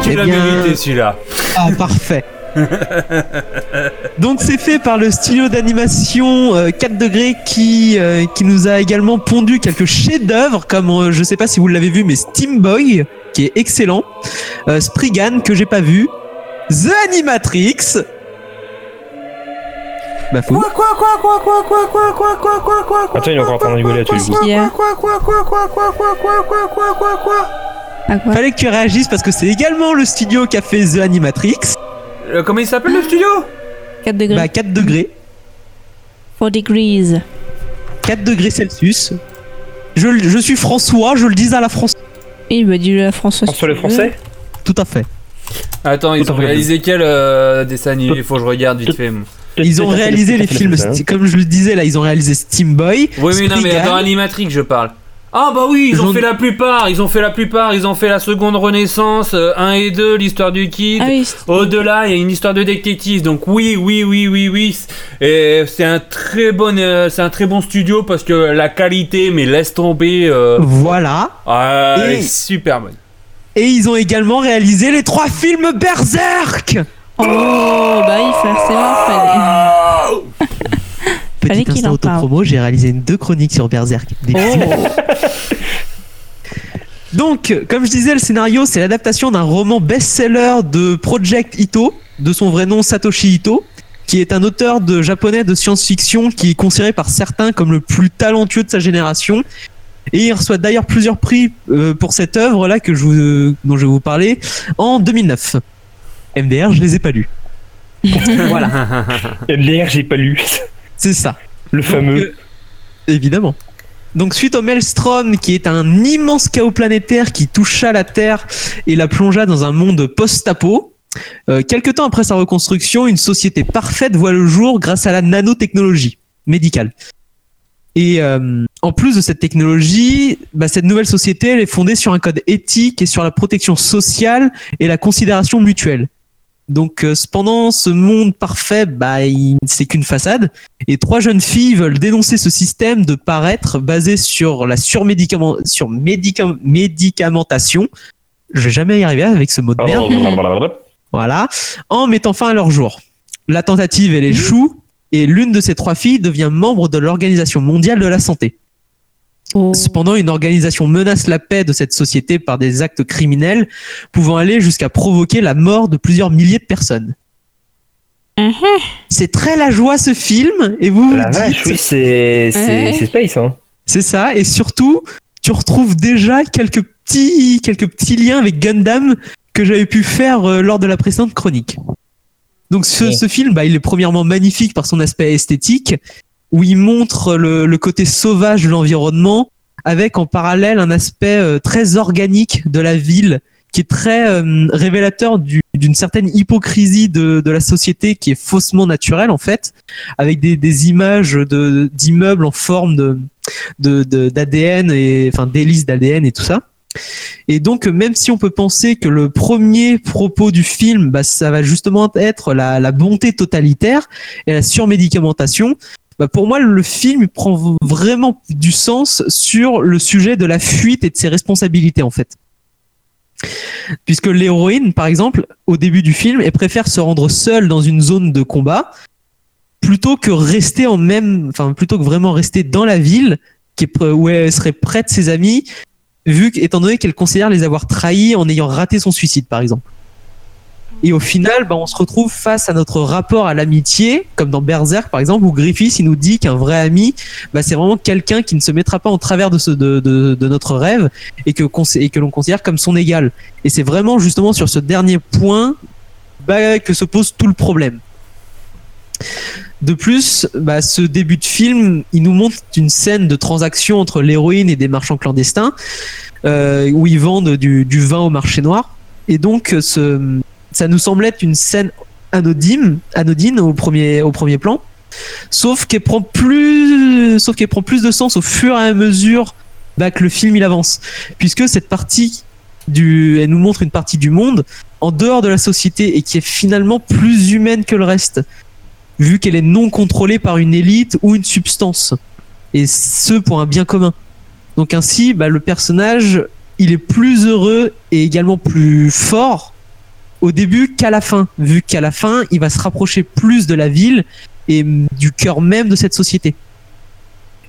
Tu Eh l'as bien- mérité celui-là. Ah, parfait. Donc c'est fait par le studio d'animation euh, 4 degrés qui, euh, qui nous a également pondu quelques chefs-d'œuvre comme euh, je sais pas si vous l'avez vu mais Steam Boy qui est excellent, euh, Spriggan que j'ai pas vu, The Animatrix, Bah, fou. Quoi, quoi, quoi, quoi, quoi, quoi, quoi, quoi, quoi, quoi, quoi, quoi, Attends, il est encore en train de rigoler à tous les coups. qu'il y a quoi, quoi, quoi, quoi, quoi, quoi, quoi, quoi, quoi, quoi, quoi. À quoi Fallait que tu réagisses parce que c'est également le studio qui a fait The Animatrix. Euh, Comment il s'appelle le studio 4 degrés. Bah 4 degrés. 4 degrees. 4 degrés Celsius. Je, je suis François, je le dis à la France. Oui, bah dis-le à François. François le français Tout à fait. Attends, ils ont réalisé quel euh, dessin animé Il faut que je regarde vite fait. Ils ont réalisé les films, comme je le disais là, ils ont réalisé Steam Boy. Oui, mais non, mais dans Animatrix, je parle. Ah bah oui, ils ont fait la plupart, ils ont fait la plupart, ils ont fait la seconde renaissance, euh, 1 et 2, l'histoire du kid. Ah oui, c'est- Au-delà, il y a une histoire de détective, donc oui, oui, oui, oui, oui. Et c'est un très bon, euh, c'est un très bon studio parce que la qualité, mais laisse tomber, euh, Voilà. ah, est super bonne. Et ils ont également réalisé les trois films Berserk. Oh, bah il faut fallait. Petit instant autopromo, j'ai réalisé deux chroniques sur Berserk. Des Oh. Donc, comme je disais, le scénario, c'est l'adaptation d'un roman best-seller de Project Ito, de son vrai nom Satoshi Ito, qui est un auteur de japonais de science-fiction qui est considéré par certains comme le plus talentueux de sa génération. Et il reçoit d'ailleurs plusieurs prix euh, pour cette œuvre-là que je vous, dont je vais vous parler en 2009. MDR, je les ai pas lus. voilà, MDR, j'ai pas lu. c'est ça. Le fameux. Donc, euh, évidemment. Donc suite au Maelstrom, qui est un immense chaos planétaire qui toucha la Terre et la plongea dans un monde post-apo, euh, quelque temps après sa reconstruction, une société parfaite voit le jour grâce à la nanotechnologie médicale. Et euh, en plus de cette technologie, bah, cette nouvelle société elle est fondée sur un code éthique et sur la protection sociale et la considération mutuelle. Donc euh, cependant, ce monde parfait, bah, c'est qu'une façade. Et trois jeunes filles veulent dénoncer ce système de paraître basé sur la surmédicament, sur médica- médicamentation. Je vais jamais y arriver avec ce mot de merde. Voilà. En mettant fin à leur jour. La tentative, elle échoue. Et l'une de ces trois filles devient membre de l'Organisation mondiale de la santé. Oh. Cependant, une organisation menace la paix de cette société par des actes criminels pouvant aller jusqu'à provoquer la mort de plusieurs milliers de personnes. Mhm. C'est très la joie ce film et vous vous La vache, dites- oui, c'est space, hein. c'est ça et surtout tu retrouves déjà quelques petits quelques petits liens avec Gundam que j'avais pu faire euh, lors de la précédente chronique. Donc ce, Ouais. ce film, bah, il est premièrement magnifique par son aspect esthétique, où il montre le, le côté sauvage de l'environnement, avec en parallèle un aspect euh, très organique de la ville, qui est très euh, révélateur du- d'une certaine hypocrisie de, de la société qui est faussement naturelle en fait, avec des, des images d'immeubles en forme de- d'ADN et enfin d'hélices d'ADN et tout ça. Et donc, même si on peut penser que le premier propos du film, bah, ça va justement être la, la bonté totalitaire et la surmédicamentation, bah, pour moi, le film il prend vraiment du sens sur le sujet de la fuite et de ses responsabilités, en fait. Puisque l'héroïne, par exemple, au début du film, elle préfère se rendre seule dans une zone de combat plutôt que rester en même, enfin, plutôt que vraiment rester dans la ville où elle serait près de ses amis vu donné qu'elle considère les avoir trahis en ayant raté son suicide, par exemple. Et au final, bah, on se retrouve face à notre rapport à l'amitié, comme dans Berserk, par exemple, où Griffith nous dit qu'un vrai ami, bah, c'est vraiment quelqu'un qui ne se mettra pas en travers de, de, notre rêve et que, que l'on considère comme son égal. Et c'est vraiment justement sur ce dernier point bah, que se pose tout le problème. De plus, bah, ce début de film, il nous montre une scène de transaction entre l'héroïne et des marchands clandestins, euh, où ils vendent du, du vin au marché noir. Et donc, ce, ça nous semble être une scène anodine, anodine au premier, au premier plan, sauf qu'elle prend plus, sauf qu'elle prend plus de sens au fur et à mesure bah, que le film il avance, puisque cette partie du, elle nous montre une partie du monde en dehors de la société et qui est finalement plus humaine que le reste vu qu'elle est non contrôlée par une élite ou une substance. Et ce pour un bien commun. Donc ainsi, bah, le personnage, il est plus heureux et également plus fort au début qu'à la fin, vu qu'à la fin, il va se rapprocher plus de la ville et du cœur même de cette société.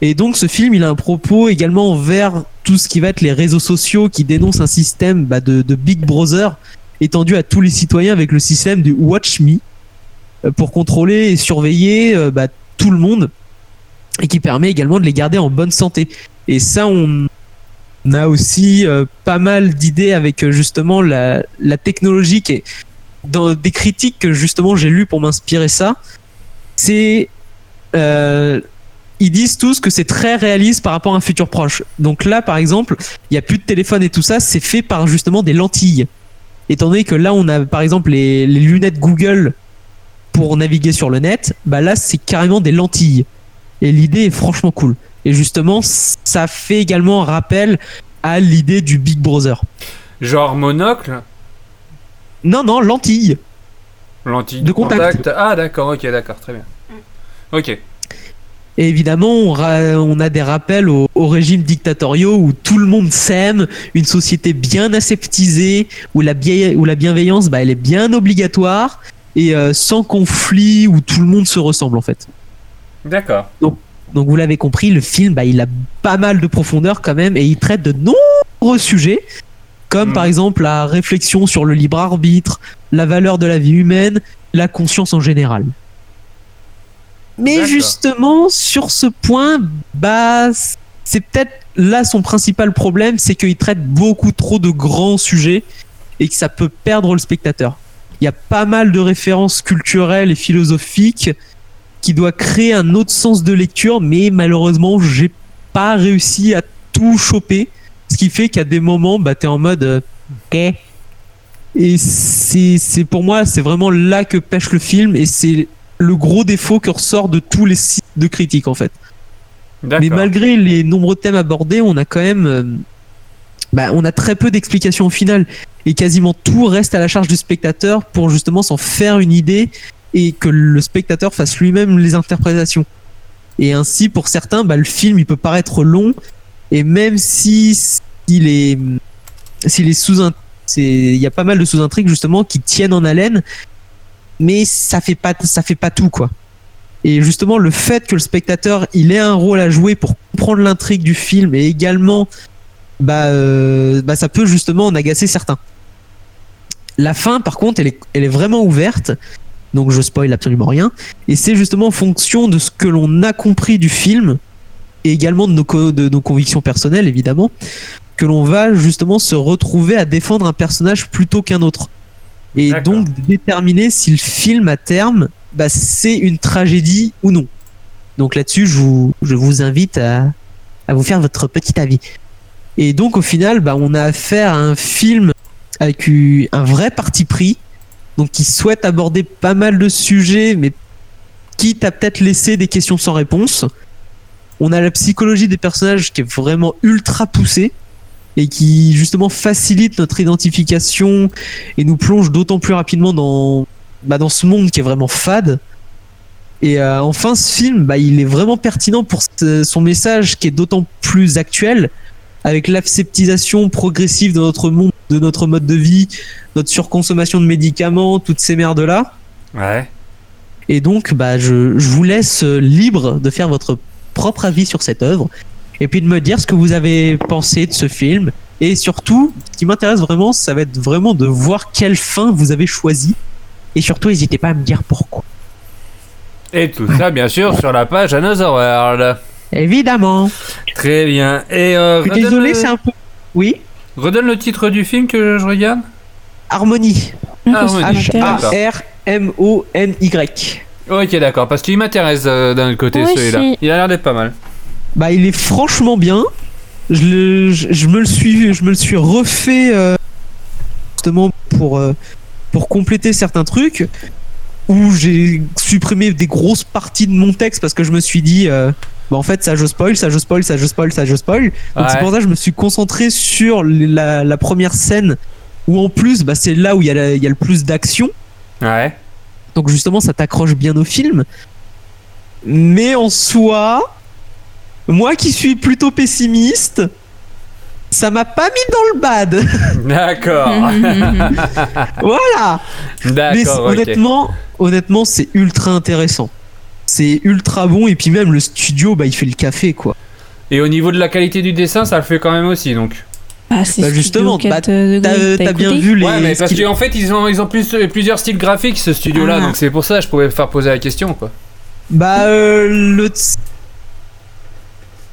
Et donc ce film, il a un propos également envers tout ce qui va être les réseaux sociaux qui dénoncent un système bah, de, de Big Brother étendu à tous les citoyens avec le système du Watch Me, euh, pour contrôler et surveiller euh, bah, tout le monde et qui permet également de les garder en bonne santé. Et ça, on a aussi euh, pas mal d'idées avec euh, justement la, la technologie qui est dans des critiques que justement j'ai lues pour m'inspirer ça. C'est euh, ils disent tous que c'est très réaliste par rapport à un futur proche. Donc là, par exemple, il n'y a plus de téléphone et tout ça, c'est fait par justement des lentilles. Étant donné que là, on a par exemple les, les lunettes Google pour naviguer sur le net, bah là, c'est carrément des lentilles. Et l'idée est franchement cool. Et justement, ça fait également rappel à l'idée du Big Brother. Genre monocle, Non, non, lentilles. lentille De contact. Ah d'accord, ok, d'accord, très bien. Ok. Et évidemment, on, ra- on a des rappels aux, aux régimes dictatoriaux où tout le monde s'aime, une société bien aseptisée, où la, bien- où la bienveillance, bah, elle est bien obligatoire et euh, sans conflit, où tout le monde se ressemble en fait. D'accord. Donc vous l'avez compris, le film, bah, il a pas mal de profondeur quand même et il traite de nombreux sujets, comme Mhm. par exemple la réflexion sur le libre arbitre, la valeur de la vie humaine, la conscience en général. Mais justement, sur ce point, bah, c'est peut-être là son principal problème, c'est qu'il traite beaucoup trop de grands sujets et que ça peut perdre le spectateur. Il y a pas mal de références culturelles et philosophiques qui doit créer un autre sens de lecture, mais malheureusement, j'ai pas réussi à tout choper. Ce qui fait qu'à des moments, bah, t'es en mode euh, ok. Et c'est, pour moi, c'est vraiment là que pêche le film, et c'est le gros défaut que ressort de tous les sites de critiques en fait. Mais malgré les nombreux thèmes abordés, on a quand même, euh, bah, on a très peu d'explications au final, et quasiment tout reste à la charge du spectateur pour justement s'en faire une idée et que le spectateur fasse lui-même les interprétations. Et ainsi, pour certains, bah, le film il peut paraître long, et même si s'il est, s'il est sous il y a pas mal de sous-intrigues justement qui tiennent en haleine, mais ça fait pas, ça fait pas tout quoi. Et justement, le fait que le spectateur il ait un rôle à jouer pour comprendre l'intrigue du film et également, bah, euh, bah, ça peut justement en agacer certains. La fin, par contre, elle est vraiment ouverte, donc je spoil absolument rien. Et c'est justement en fonction de ce que l'on a compris du film et également de nos, co- de nos convictions personnelles, évidemment, que l'on va justement se retrouver à défendre un personnage plutôt qu'un autre. Et donc déterminer si le film à terme, bah, c'est une tragédie ou non. Donc là-dessus, je vous, je vous invite à, à vous faire votre petit avis. Et donc au final, bah, on a affaire à un film avec un vrai parti pris, donc qui souhaite aborder pas mal de sujets, mais quitte à peut-être laisser des questions sans réponse. On a la psychologie des personnages qui est vraiment ultra poussée et qui justement facilite notre identification et nous plonge d'autant plus rapidement dans, bah, dans ce monde qui est vraiment fade. Et euh, enfin, ce film, bah, il est vraiment pertinent pour son message qui est d'autant plus actuel, avec l'aseptisation progressive de notre monde, de notre mode de vie, notre surconsommation de médicaments, toutes ces merdes-là. Ouais. Et donc, bah, je, je vous laisse euh, libre de faire votre propre avis sur cette œuvre, et puis de me dire ce que vous avez pensé de ce film. Et surtout, ce qui m'intéresse vraiment, ça va être vraiment de voir quelle fin vous avez choisi. Et surtout, n'hésitez pas à me dire pourquoi. Et tout ça, bien sûr, sur la page Another World. Évidemment. Très bien. Et euh, désolé, c'est un peu. Oui redonne le titre du film que je regarde. Harmonie. Ah. H-A-R-M-O-N-Y. Ok, d'accord, parce qu'il m'intéresse euh, d'un côté celui-là. Il a l'air d'être pas mal. Bah, il est franchement bien. Je, le- je, je me le suis, je me le suis refait euh, justement pour euh, pour compléter certains trucs où j'ai supprimé des grosses parties de mon texte parce que je me suis dit euh, bah en fait ça je spoil, ça je spoil, ça je spoil, ça je spoil. Donc c'est Ouais. pour ça que je me suis concentré sur la, la première scène où en plus bah, c'est là où il y, a y le plus d'action. Ouais. Donc justement, ça t'accroche bien au film. Mais en soi, moi qui suis plutôt pessimiste, ça m'a pas mis dans le bad. D'accord. voilà. Mais d'accord, ok. honnêtement, honnêtement, c'est ultra intéressant. C'est ultra bon et puis même le studio, bah il fait le café quoi. Et au niveau de la qualité du dessin, ça le fait quand même aussi, donc. Ah, c'est Bah, justement, bah, 4 degrés, T'as bien vu les. Ouais, mais ce parce qu'en fait, ils ont, ils ont plus, plusieurs styles graphiques, ce studio-là, Ah. donc c'est pour ça que je pouvais faire poser la question, quoi. Bah, euh, le.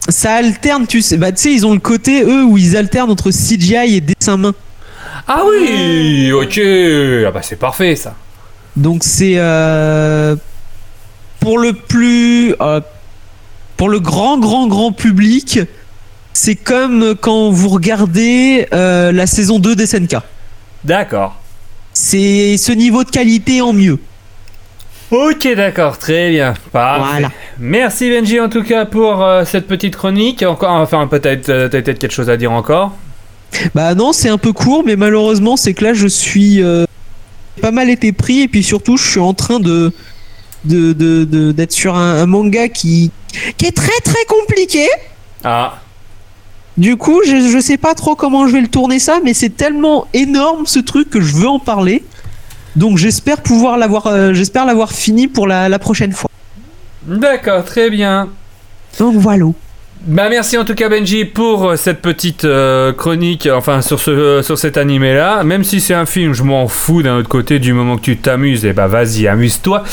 Ça alterne, tu sais. Bah, tu sais, ils ont le côté, eux, où ils alternent entre CGI et dessin main. Ah oui, ok, ah bah c'est parfait, ça. Donc, c'est. euh, Pour le plus. euh, Pour le grand, grand, grand public, c'est comme quand vous regardez euh, la saison 2 d'SNK. D'accord. C'est ce niveau de qualité en mieux. Ok, d'accord, très bien. Parfait. Voilà. Merci Benji en tout cas pour euh, cette petite chronique. Encore, enfin peut-être, euh, t'as peut-être quelque chose à dire encore? Bah non, c'est un peu court, mais malheureusement, c'est que là, je suis euh, pas mal été pris, et puis surtout, je suis en train de de de- de- d'être sur un, un manga qui qui est très très compliqué. Ah, Du coup, je, je sais pas trop comment je vais le tourner ça, mais c'est tellement énorme ce truc que je veux en parler. Donc j'espère pouvoir l'avoir, euh, j'espère l'avoir fini pour la, la prochaine fois. d'accord, très bien. Donc voilà. Bah merci en tout cas Benji pour euh, cette petite euh, chronique, enfin sur ce euh, sur cet animé là. Même si c'est un film, je m'en fous d'un autre côté du moment que tu t'amuses, et bah vas-y amuse-toi.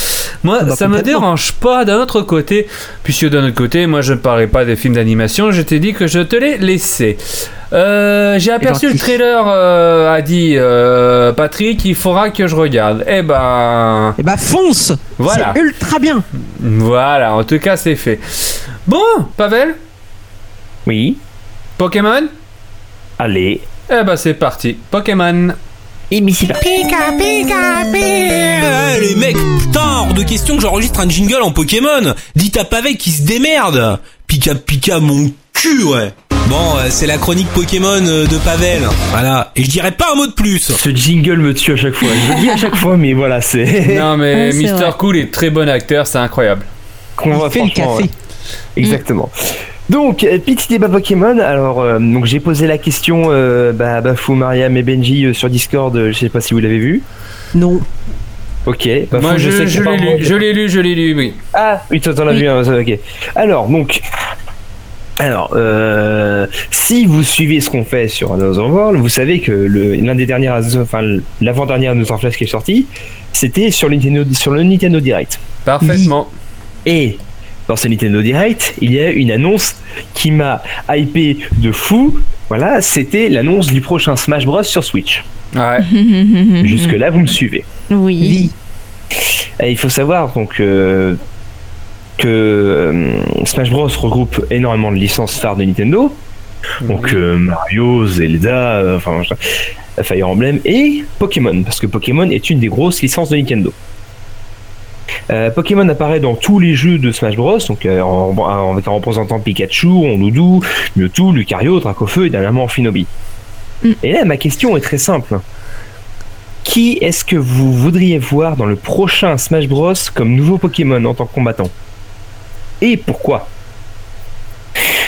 Moi Ah bah, ça me dérange pas d'un autre côté, puisque d'un autre côté moi je ne parlais pas des films d'animation, je t'ai dit que je te laissais. Euh, J'ai aperçu le trailer, euh, a dit euh, Patrick, il faudra que je regarde. Eh ben Et bah fonce. voilà, C'est ultra bien. voilà. En tout cas c'est fait. Bon, Pavel, Oui. Pokémon? Allez. Eh ben c'est parti, Pokémon. Et Missy Eh, les mecs, putain, hors de question que j'enregistre un jingle en Pokémon. Dites à Pavé qui se démerde. Pika pika mon cul, ouais. Bon, euh, c'est la chronique Pokémon euh, de Pavel. Voilà. Et je dirais pas un mot de plus. Ce jingle me tue à chaque fois. Je le dis à chaque fois, mais voilà, c'est. Non mais Mister. Cool est très bon acteur, c'est incroyable. qu'on voit fait le café. ouais. Exactement. Donc, euh, petit débat Pokémon. Alors, euh, donc j'ai posé la question euh, bah, à Bafou, Mariam et Benji euh, sur Discord. euh, Je sais pas si vous l'avez vu. Non. Ok. Bafou, Moi je, sais que je l'ai pas lu, je l'ai lu, je l'ai lu, oui. Ah, oui, toi t'en as Oui. vu un. Ok. Alors, donc. Alors, euh, si vous suivez ce qu'on fait sur Another World, vous savez que l'un des derniers, enfin l'avant-dernier Another Flash qui est sorti, c'était sur, sur le Nintendo Direct. Parfaitement. Et dans ce Nintendo Direct, il y a une annonce qui m'a hypé de fou. Voilà, c'était l'annonce du prochain Smash Bros sur Switch. Ouais. Jusque là, vous me suivez. Oui. Et il faut savoir donc euh, que euh, Smash Bros regroupe énormément de licences phares de Nintendo. Donc euh, Mario, Zelda, euh, enfin Fire Emblem et Pokémon parce que Pokémon est une des grosses licences de Nintendo. Euh, Pokémon apparaît dans tous les jeux de Smash Bros, donc euh, en, représentant Pikachu, Ondoudou, Mewtwo, Lucario, Dracofeu et dernièrement Finobi. Mm. Et là, ma question est très simple. Qui est-ce que vous voudriez voir dans le prochain Smash Bros comme nouveau Pokémon en tant que combattant? Et pourquoi?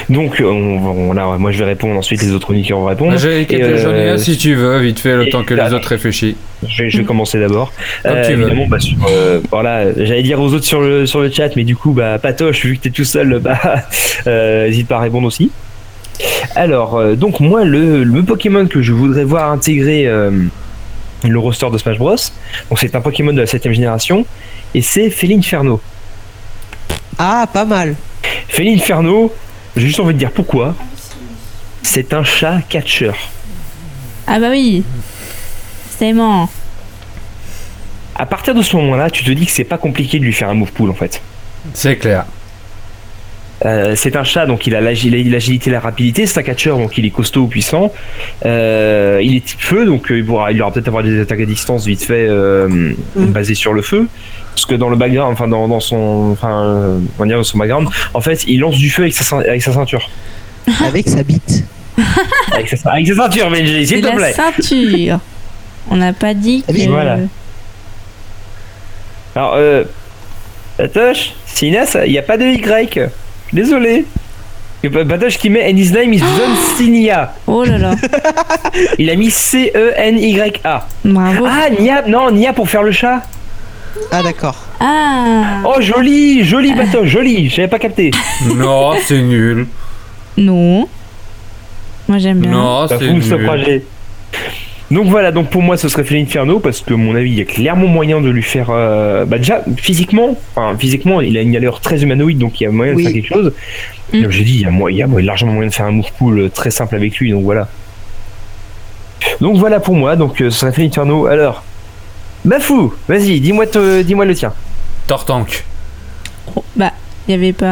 Donc, on, on- moi je vais répondre, ensuite les autres chroniqueurs vont répondre. J'ai euh, si tu veux, vite fait, le temps que les autres réfléchissent. Je vais, je vais commencer d'abord. Comme Euh, tu veux. évidemment, bah, sur, euh, voilà, j'allais dire aux autres sur le, sur le chat, mais du coup, bah, Patoche, vu que t'es tout seul, bah, euh, n'hésite pas à répondre aussi. Alors, euh, donc moi, le, le Pokémon que je voudrais voir intégrer euh, le roster de Smash Bros, donc c'est un Pokémon de la 7ème génération, et c'est Félinferno. Ah, pas mal. Félinferno, j'ai juste envie de dire pourquoi. C'est un chat catcheur. Ah bah oui. C'est bon. À partir de ce moment-là, tu te dis que c'est pas compliqué de lui faire un move pool en fait. C'est clair. Euh, c'est un chat, donc il a l'agi- il a l'agilité, la rapidité. C'est un catcheur, donc il est costaud, puissant. Euh, il est type feu, donc euh, il, pourra, il aura peut-être avoir des attaques à distance vite fait euh, basées sur le feu. Parce que dans le background, enfin dans, dans son, enfin, euh, on va dire dans son background, en fait, il lance du feu avec sa, ceint- avec sa ceinture. Avec sa bite. Avec sa, avec sa ceinture, Benji, s'il te la plaît. ceinture. On n'a pas dit Ah que... voilà. Alors, euh, Patoche, Sinas, il n'y a pas de Y. Désolé. Patoche qui met And his name is John Sinia. Oh là là. Il a mis E C-E-N-Y-A. Bravo. Ah, Nia, non, Nia pour faire le chat. Ah, d'accord. Ah. Oh, joli, joli Patoche, joli. J'avais pas capté. non, c'est nul. Non. Moi j'aime bien. Non, c'est fout ce nul. projet. Donc voilà, donc pour moi ce serait Inferno parce que à mon avis il y a clairement moyen de lui faire. euh, bah déjà physiquement, enfin physiquement il a une allure très humanoïde donc il y a moyen Oui. de faire quelque chose. Mm. Comme j'ai dit, il y, a, mo- il y a largement moyen de faire un move cool euh, très simple avec lui donc voilà. Donc voilà pour moi, donc euh, ce serait Inferno. Alors, Bafou, vas-y, dis-moi te- dis-moi le tien. Tortank. Oh, bah, il y avait pas.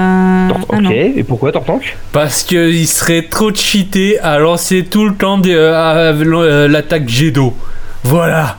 Ah ok, non. et pourquoi Tortank? Parce qu'il serait trop cheaté à lancer tout le temps euh, à- euh, l'attaque jet d'eau. Voilà.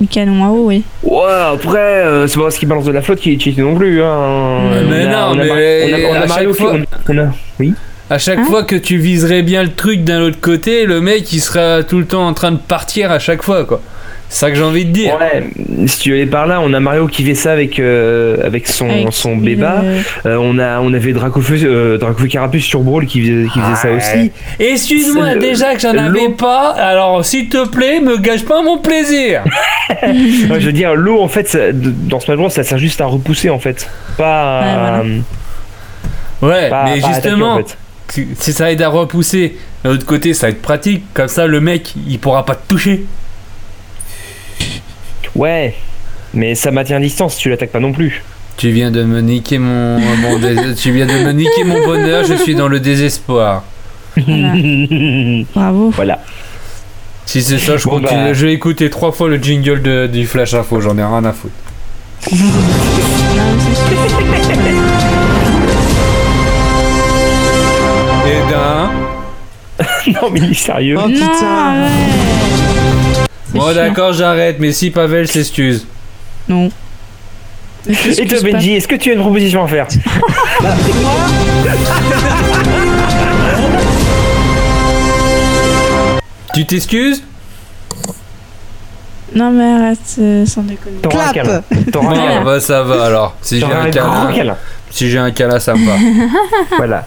Le canon à eau, oui. Ouais, après, euh, c'est pas parce qu'il balance de la flotte qu'il est cheaté non plus. Hein. Mais On a- non, on a mais on a- on a Mario qui- on a- on a- Oui. À chaque Hein fois que tu viserais bien le truc d'un autre côté, le mec il sera tout le temps en train de partir à chaque fois quoi. C'est ça que j'ai envie de dire. Ouais, si tu allais par là, on a Mario qui fait ça avec, euh, avec son, Avec son béba. le- Euh, on, a, on avait Dracofeu, euh, Dracofeu Carapuce sur Brawl qui faisait, qui faisait ça aussi. Excuse-moi déjà que j'en avais pas, alors s'il te plaît, me gâche pas mon plaisir. Ouais, je veux dire, l'eau, en fait, ça- dans Smash Bros, ça sert juste à repousser, en fait. Pas, Ouais, voilà. euh, Ouais, pas- mais pas à attaquer, justement, en fait. si- ça aide à repousser, de l'autre côté ça va être pratique, comme ça le mec il pourra pas te toucher. Ouais, mais ça maintient distance, tu l'attaques pas non plus. Tu viens de me niquer mon, mon dés- tu viens de me niquer mon bonheur, je suis dans le désespoir. Bravo. voilà. Si c'est ça, je Bon, continue. bah. Je vais écouter trois fois le jingle de- du Flash Info, j'en ai rien à foutre. Et d'un. non, mais il est sérieux. Oh, Non, putain. ouais. Bon, d'accord, j'arrête, mais si Pavel s'excuse. Non. Et toi. Benji, est-ce que tu as une proposition à faire Tu t'excuses Non, mais arrête, euh, sans déconner. T'auras un Clap. câlin. T'auras un Bon, câlin. bah ça va alors. Si j'ai T'auras un un grand câlin, câlin. si j'ai un câlin, ça me va. Voilà.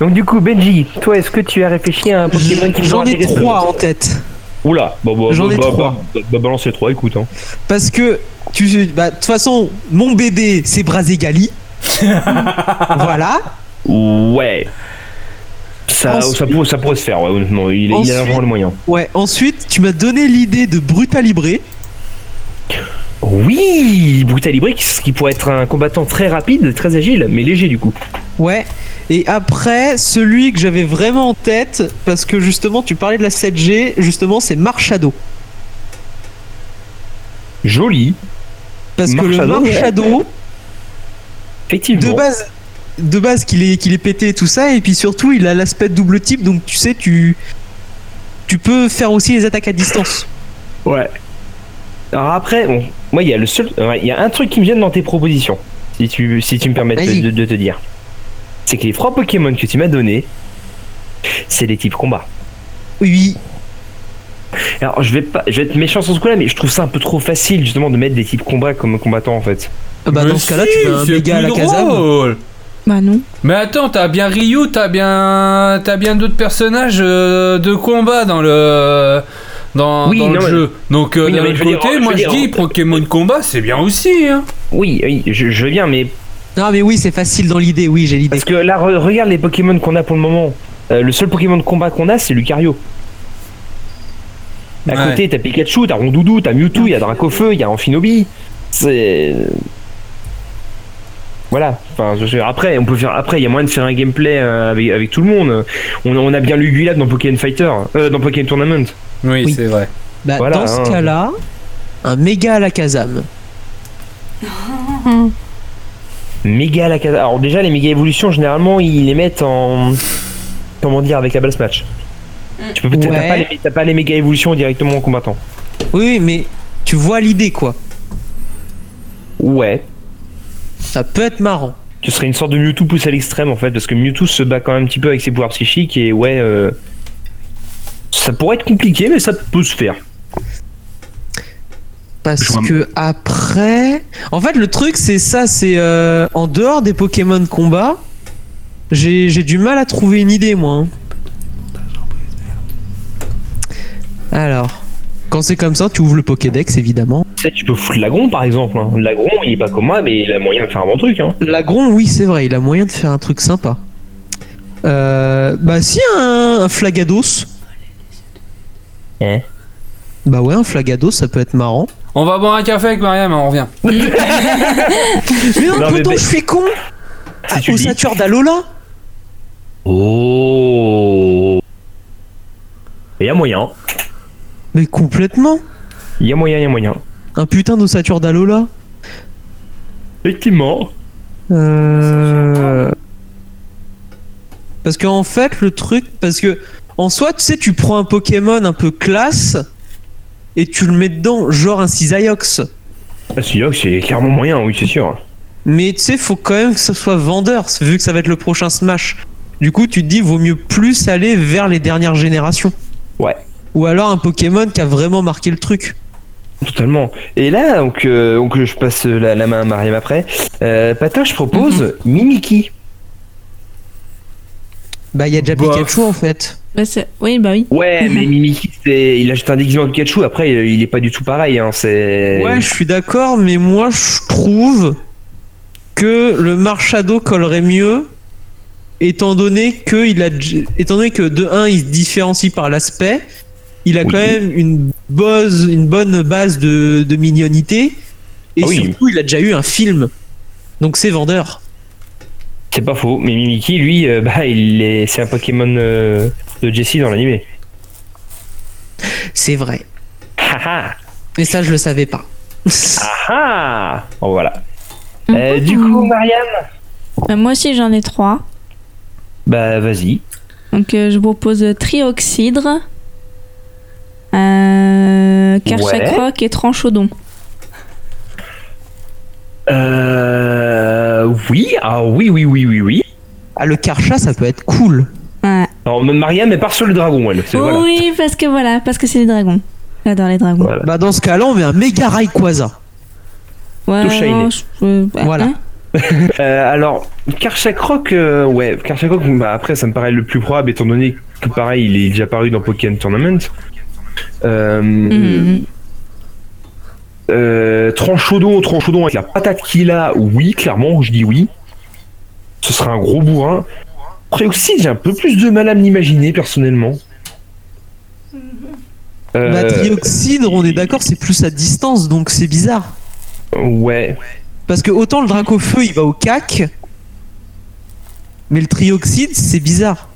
Donc du coup, Benji, toi, est-ce que tu as réfléchi à un Pokémon qui J'en ai trois en tête. Oula, bah, bah, J'en bah, ai bah, trois. Bah, bah, bah, balance les trois, écoute. Hein. Parce que, tu, bah, de toute façon, mon bébé, c'est Braségali. voilà. Ouais. Ça, Ensuite- ça, pourrait, ça pourrait se faire, ouais, honnêtement. Il, il a Ensuite- largement le moyen. Ouais, ensuite, tu m'as donné l'idée de Brutalibré. Oui, Libre, qui, pourrait être un combattant très rapide, très agile, mais léger du coup. Ouais. Et après, celui que j'avais vraiment en tête, parce que justement, tu parlais de la 7G, justement, c'est Marshado. Joli, Parce que le. Marshado, effectivement. de base, de base qu'il est, qu'il est pété et tout ça, et puis surtout, il a l'aspect double type, donc tu sais, tu, tu peux faire aussi les attaques à distance. Ouais. Alors après, bon, moi, il y a le seul, ouais, il y a un truc qui me vient dans tes propositions, si tu, si tu me permets de, te dire. C'est que les trois Pokémon que tu m'as donnés, c'est des types combat. Oui. Alors, je vais pas, je vais être méchant sur ce coup-là, mais je trouve ça un peu trop facile justement de mettre des types combat comme combattants en fait. Bah, Mais dans ce cas-là, tu mets un méga à la Kazam. Bah non. Mais attends, t'as bien Ryu, t'as bien, t'as bien d'autres personnages euh, de combat dans le, dans, Oui, dans le mais- jeu. Donc euh, Oui, d'un non, mais autre je veux dire, côté, je moi je dis en- Pokémon combat, c'est bien aussi. Hein. Oui, oui, je, je veux bien, mais Non, mais oui, c'est facile dans l'idée, oui, j'ai l'idée. parce que là, re- regarde les Pokémon qu'on a pour le moment. Euh, le seul Pokémon de combat qu'on a, c'est Lucario. À Ouais. côté, t'as Pikachu, t'as Rondoudou, t'as Mewtwo, il y a Dracofeu, il y a Amphinobi. C'est. Voilà. Enfin, je- après, on peut faire. Après, il y a moyen de faire un gameplay euh, avec, avec tout le monde. On, on a bien Lugulab dans Pokémon Fighter, euh, dans Pokémon Tournament. Oui, Oui. c'est vrai. Bah, Voilà, dans ce hein. cas-là, un méga à la Kazam. Méga à la casa. Alors déjà, les méga évolutions, généralement, ils les mettent en. Comment dire, avec la balle smash. Tu peux peut-être Ouais. t'as pas, les- t'as pas les méga évolutions directement en combattant. Oui, oui, mais tu vois l'idée, quoi. Ouais. Ça peut être marrant. Ce serait une sorte de Mewtwo poussé à l'extrême en fait, parce que Mewtwo se bat quand même un petit peu avec ses pouvoirs psychiques et ouais. euh, Ça pourrait être compliqué, mais ça peut se faire. Parce Je que après. En fait, le truc, c'est ça, c'est euh, en dehors des Pokémon de combat, j'ai j'ai du mal à trouver une idée, moi. hein. Alors, quand c'est comme ça, tu ouvres le Pokédex, évidemment. Tu sais, tu peux foutre Lagron par exemple. Hein. Lagron, il est pas comme moi, mais il a moyen de faire un bon truc. Hein. Lagron, oui, c'est vrai, il a moyen de faire un truc sympa. Euh, bah si un, un flagados. Hein Bah ouais, un flagados, ça peut être marrant. On va boire un café avec Mariam, on revient. Mais non, Non, mais je suis con. Au. Saturne d'Alola. Oh. Il y a moyen. Mais complètement. Il y a moyen, il y a moyen. Un putain d'ossature d'Alola. Effectivement. Euh... Parce qu'en fait, le truc, parce que en soi, tu sais, tu prends un Pokémon un peu classe et tu le mets dedans, genre un Cisaiox. Si, oh, c'est clairement moyen, oui, c'est sûr. Mais tu sais, faut quand même que ça soit vendeur, vu que ça va être le prochain Smash. Du coup, tu te dis, vaut mieux plus aller vers les dernières générations. Ouais. Ou alors un Pokémon qui a vraiment marqué le truc. Totalement. Et là, donc, euh, donc je passe la, la main à Mariam après. Euh, Patin, je propose Mimiki. Bah, il y a déjà Bof. Pikachu en fait. Bah, oui, bah oui. Ouais, mais Mimiki, c'est, il a juste un déguisement de Pikachu. Après, il, est pas du tout pareil. Hein, c'est. Ouais, je suis d'accord, mais moi je trouve que le Marshado collerait mieux, étant donné que il a, étant donné que de 1 il se différencie par l'aspect, il a Oui. quand même une base, une bonne base de, de mignonité, et Ah oui. surtout il a déjà eu un film, donc c'est vendeur. C'est pas faux. Mais Mimiki, lui, euh, bah, il est, c'est un Pokémon euh, de Jessie dans l'animé. C'est vrai. Haha. Et ça je le savais pas. Ah Bon, voilà. Euh, du coup, Mariam Bah, moi aussi, j'en ai trois. Bah, vas-y. Donc, euh, je vous propose Trioxydre, euh, Karchakroc et Tranchodon. Euh. Oui, ah oui, oui, oui, oui, oui. Ah le Karcha ça peut être cool. Ouais. Alors, Mariam, elle part sur le dragon, elle. C'est, voilà. Oui, parce que voilà, parce que c'est les dragons. J'adore les dragons. Voilà. Bah dans ce cas-là on met un méga Rayquaza. Ouais, Tout shiny. non, je- euh, bah, Voilà. hein. Euh, alors, Karchakroc, euh, ouais, Karchakroc, bah, après, ça me paraît le plus probable, étant donné que, pareil, il est déjà paru dans Pokémon Tournament. Euh, Mhm. Euh, Tranchodon, Tranchodon, avec la patate qu'il a, oui, clairement, je dis oui. Ce sera un gros bourrin. Après aussi, j'ai un peu plus de mal à m'imaginer, personnellement. Euh, Bah Trioxydre on est d'accord c'est plus à distance donc c'est bizarre. ouais. Parce que autant le Dracofeu il va au cac, mais le Trioxyde c'est bizarre.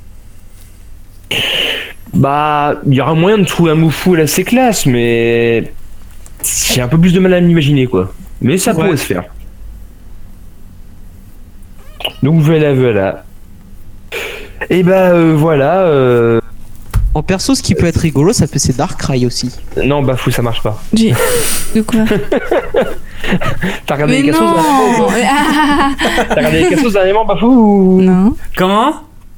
Bah, il y aura moyen de trouver un Moufou assez classe, mais j'ai un peu plus de mal à m'imaginer, quoi. Mais ça Ouais. pourrait se faire. Donc voilà, voilà. Et bah euh, voilà. euh, En perso, ce qui peut être rigolo, ça peut c'est Darkrai aussi. Non, bah fou, ça marche pas. J'ai- De quoi? T'as regardé les cassos Ah, T'as regardé les cassos dernièrement, bah fou ou- Non. Comment?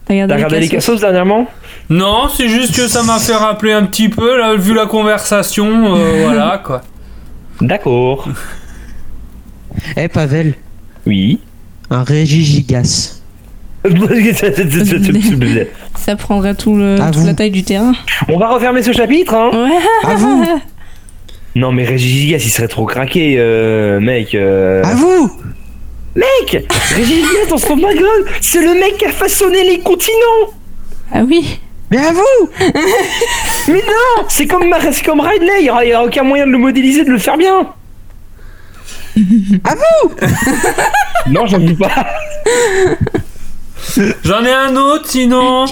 T'as regardé les cassos dernièrement Non, c'est juste que ça m'a fait rappeler un petit peu, là, vu la conversation, euh, voilà quoi. D'accord. Eh Pavel, Oui. un Régigigas. Ça prendrait tout le, toute la taille du terrain. On va refermer ce chapitre, hein Ouais. À vous Non mais Régigigas, il serait trop craqué, euh, mec. euh. À vous Mec Régigigas, on se rend pas compte C'est le mec qui a façonné les continents Ah oui. Mais à vous Mais non C'est comme, c'est comme Ridley, il y aura, il y aura aucun moyen de le modéliser, de le faire bien À vous Non, j'en veux pas J'en ai un autre sinon.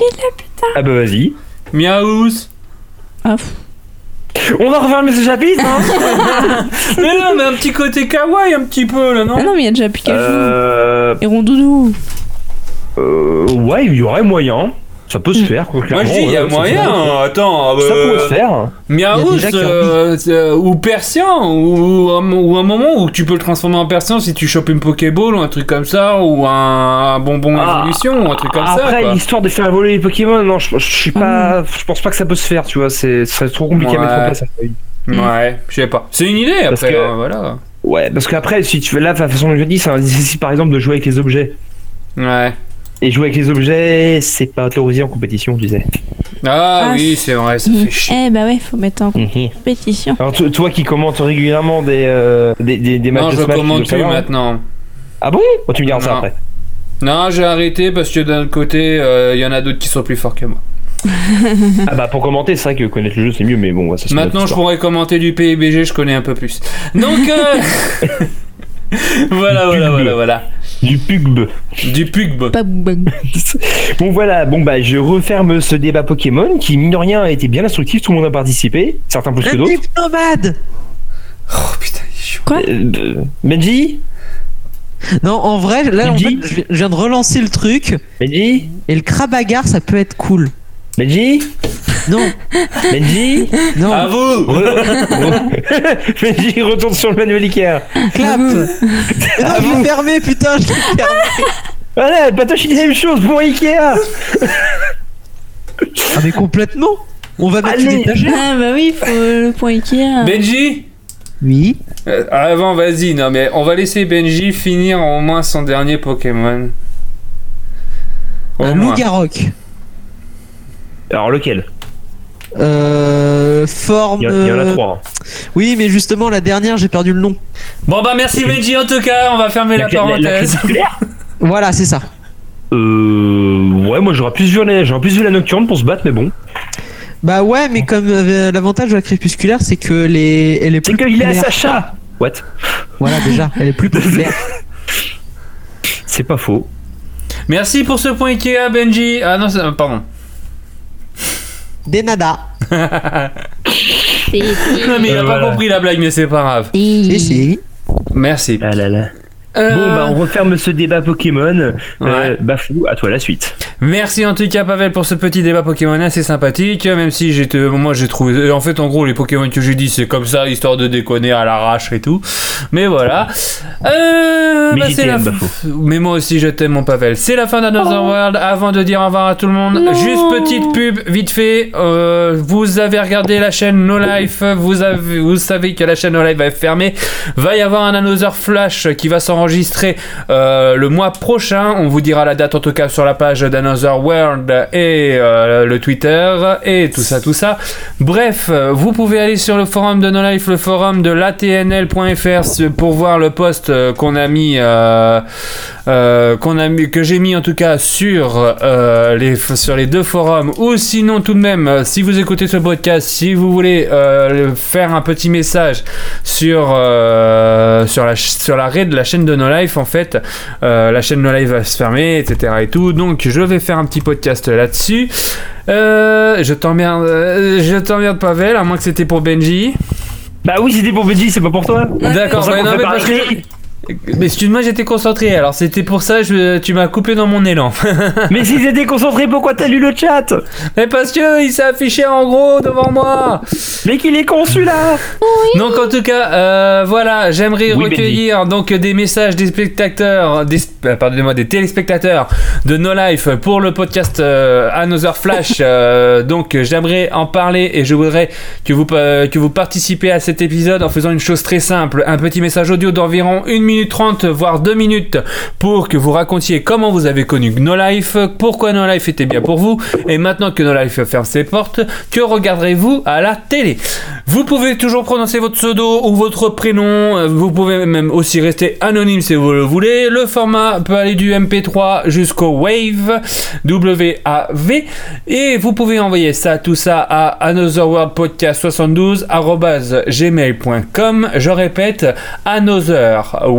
Ah bah vas-y. Miaous. Ah, pff. On va refermer ce chapitre, hein Mais non, mais un petit côté kawaii un petit peu là, Ah non non, mais il y a déjà Pikachu. Euh... Et Rondoudou. euh, Ouais, il y aurait moyen. Ça peut se faire, quoi, Moi je dis, il y a ouais, ça moyen, peut- attends. Ça euh, pourrait se faire. Y a Miaous euh, euh, ou Persian ou, un- ou un moment où tu peux le transformer en Persian si tu chopes une Pokéball ou un truc comme ça ou un, bonbon Ah, évolution ou un truc comme ça. Après, l'histoire de faire voler les Pokémon, non, je, je suis pas, je pense pas que ça peut se faire, tu vois. C'est, ce serait trop compliqué à mettre en Ouais. place. Ouais, je sais pas. C'est une idée Parce après, que- hein, voilà. Ouais, parce qu'après, si tu veux là, de la façon dont je dis, ça nécessite par exemple de jouer avec les objets. Ouais. Et jouer avec les objets, c'est pas autorisé en compétition, tu sais. Ah, Ah, oui, c'est vrai, ça fait chier. Eh bah ouais, faut mettre en compétition. Alors to- toi qui commentes régulièrement des, euh, des, des, des matchs Non, de je Smash, tu commande veux plus savoir, hein maintenant. Ah bon? Oh, Tu me diras ça Non. après. Non, j'ai arrêté parce que d'un côté, euh, il y en a d'autres qui sont plus forts que moi. Ah bah pour commenter, c'est vrai que connaître le jeu c'est mieux, mais bon, ça Maintenant, je pourrais commenter du PUBG, je connais un peu plus. Donc, euh, voilà, voilà, voilà, voilà. Du pugb. Du pugb. Pas bang. Bon voilà, bon bah je referme ce débat Pokémon qui mine de rien a été bien instructif, tout le monde a participé, certains plus que d'autres. nomade Oh putain, il est. Quoi Euh, Benji Non, en vrai, là, en fait, je viens de relancer le truc. Benji Et le crabagar, ça peut être cool. Benji Non, Benji non, À vous Benji retourne sur le manuel Ikea. clap Mais Non, je l'ai fermé, putain, je l'ai fermé Voilà, Patoche il dit la même chose pour Ikea Ah, mais complètement On va mettre Allez. une étagère Ah bah oui, faut le point Ikea. Benji Oui. Euh, Avant, vas-y, non mais on va laisser Benji finir au moins son dernier Pokémon. Au Un moins. Alors lequel? Euh. Forme. il y, a- il y en a euh, trois. hein. Oui, mais justement, la dernière, j'ai perdu le nom. Bon bah merci Benji en tout cas, on va fermer la, La- la- la parenthèse. crépusculaire Voilà, c'est ça. Euh. Ouais, moi j'aurais plus vu la, j'aurais plus vu la nocturne pour se battre, mais bon. Bah ouais, mais comme euh, l'avantage de la crépusculaire, c'est que les, elle est C'est plus qu'il est à. Sacha What? Voilà, déjà, elle est plus populaire. C'est pas faux. Merci pour ce point Ikea Benji. Ah non, c'est- euh, pardon. Des nada. Non mais il a Euh, pas voilà. compris la blague mais c'est pas grave. Si, si. Merci. Ah là là. Euh, Bon, bah, on referme ce débat Pokémon. Ouais. Euh, Bafou, à toi la suite. Merci en tout cas Pavel pour ce petit débat Pokémon assez sympathique, même si j'étais, moi j'ai trouvé, en fait en gros les Pokémon que j'ai dit c'est comme ça histoire de déconner à l'arrache et tout, mais voilà. Euh, Mais bah, c'est la. Mais moi aussi je t'aime mon Pavel. C'est la fin d'Another Oh. World. Avant de dire au revoir à tout le monde, juste petite pub vite fait. euh, vous avez regardé la chaîne No Life, vous avez, vous savez que la chaîne No Life va être fermée. Va y avoir un Another Flash qui va s'enregistrer euh, le mois prochain. On vous dira la date en tout cas sur la page d'Another World et euh, le Twitter et tout ça, tout ça. Bref, euh, vous pouvez aller sur le forum de No Life, le forum de l'atnl.fr pour voir le post qu'on a mis, qu'on a mis, que j'ai mis en tout cas sur les sur les deux forums. Ou sinon tout de même, si vous écoutez ce podcast, si vous voulez faire un petit message sur sur la sur l'arrêt de la chaîne de No Life, en fait, euh, la chaîne No Life va se fermer, etc. et tout. Donc je vais faire un petit podcast là-dessus. Euh, je t'emmerde, euh, je t'emmerde Pavel, à moins que c'était pour Benji. Bah oui, c'était pour Benji, c'est pas pour toi. D'accord, non, mais parce que- excuse-moi, j'étais concentré. Alors c'était pour ça, je, tu m'as coupé dans mon élan. Mais si t'étais concentré, pourquoi t'as lu le chat? Mais parce que il s'est affiché en gros devant moi. Mais qu'il est con celui-là Donc en tout cas, euh, voilà, j'aimerais Oui, recueillir donc des messages des spectateurs, des, euh, pardonnez-moi, des téléspectateurs de No Life pour le podcast euh, Another Flash. Euh, donc j'aimerais en parler et je voudrais que vous euh, que vous participez à cet épisode en faisant une chose très simple, un petit message audio d'environ 1 minute 30 voire 2 minutes pour que vous racontiez comment vous avez connu No Life, pourquoi No Life était bien pour vous et maintenant que No Life ferme ses portes, que regarderez-vous à la télé? Vous pouvez toujours prononcer votre pseudo ou votre prénom, euh, vous pouvez même aussi rester anonyme si vous le voulez. Le format peut aller du MP3 jusqu'au Wave, W-A-V, et vous pouvez envoyer ça, tout ça à anotherworldpodcast72 Je répète,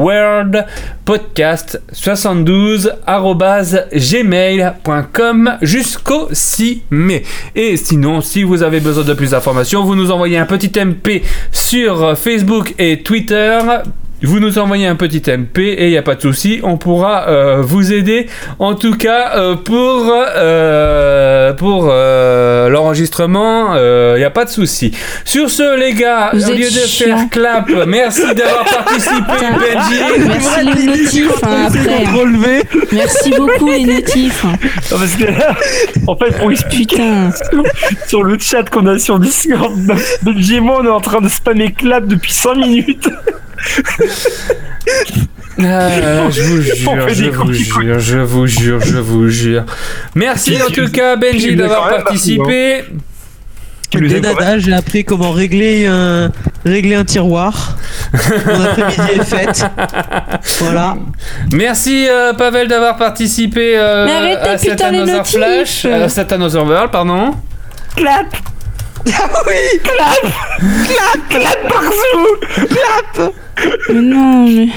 anotherworldpodcast72 gmail.com jusqu'au 6 mai. Et sinon, si vous avez besoin de plus d'informations, vous nous envoyez un petit MP sur Facebook et Twitter. Vous nous envoyez un petit MP et il n'y a pas de souci, on pourra euh, vous aider en tout cas euh, pour, euh, pour euh, l'enregistrement, il n'y a pas de souci. Sur ce les gars, Vous au lieu de chiant. faire clap, merci d'avoir participé Benji. Merci les notifs hein, après. hein. Relevé Merci beaucoup les notifs. hein. Non, parce que là, en fait, pour expliquer Putain. sur le chat qu'on a sur Discord, Benji et moi, on est en train de spammer clap depuis 5 minutes. Ah, je vous jure, je vous jure, je vous jure, je vous jure. Merci en tout cas Benji d'avoir participé. deuxième nanas, j'ai appris comment régler un, régler un tiroir. Mon après-midi est faite. Voilà. Merci euh, Pavel d'avoir participé euh, Mais arrêtez, à cet putain, Another. Flash, à cet Another World, pardon. Ah oui, clap Clap Clap partout Clap Mais non, mais.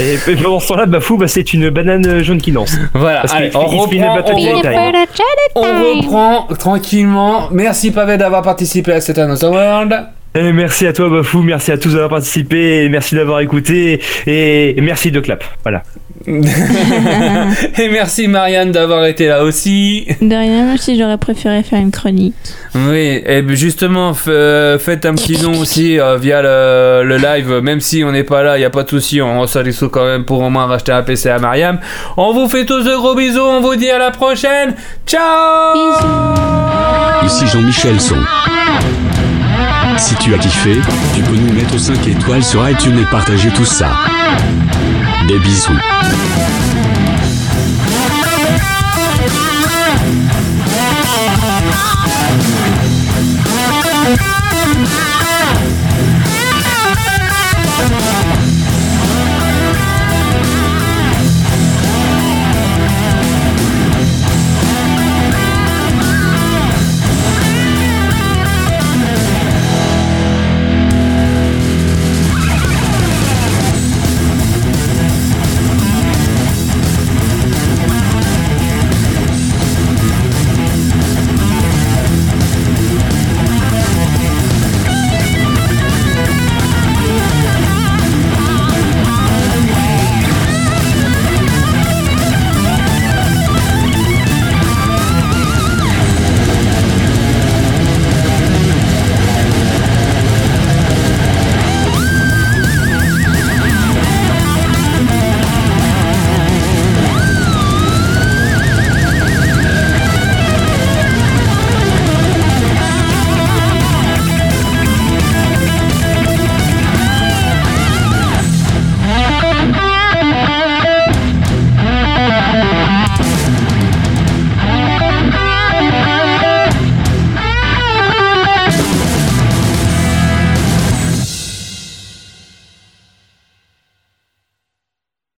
Et pendant ce temps-là, Bafou, bah, c'est une banane jaune qui danse. Voilà, Parce allez, on reprend, on, de reprend, taille. on reprend tranquillement. Merci Pavel d'avoir participé à cet Another World. Et merci à toi, Bafou, merci à tous d'avoir participé, et merci d'avoir écouté, et merci de clap. Voilà. Et merci Marianne d'avoir été là aussi. De rien, même si j'aurais préféré faire une chronique. Oui, et justement, f- euh, faites un petit don aussi euh, via le, le live, même si on n'est pas là, il n'y a pas de souci, on sous quand même pour au moins racheter un PC à Mariam. On vous fait tous de gros bisous, on vous dit à la prochaine. Ciao Ici Jean-Michel Son. Si tu as kiffé, tu peux nous mettre 5 étoiles sur iTunes et partager tout ça. Des bisous.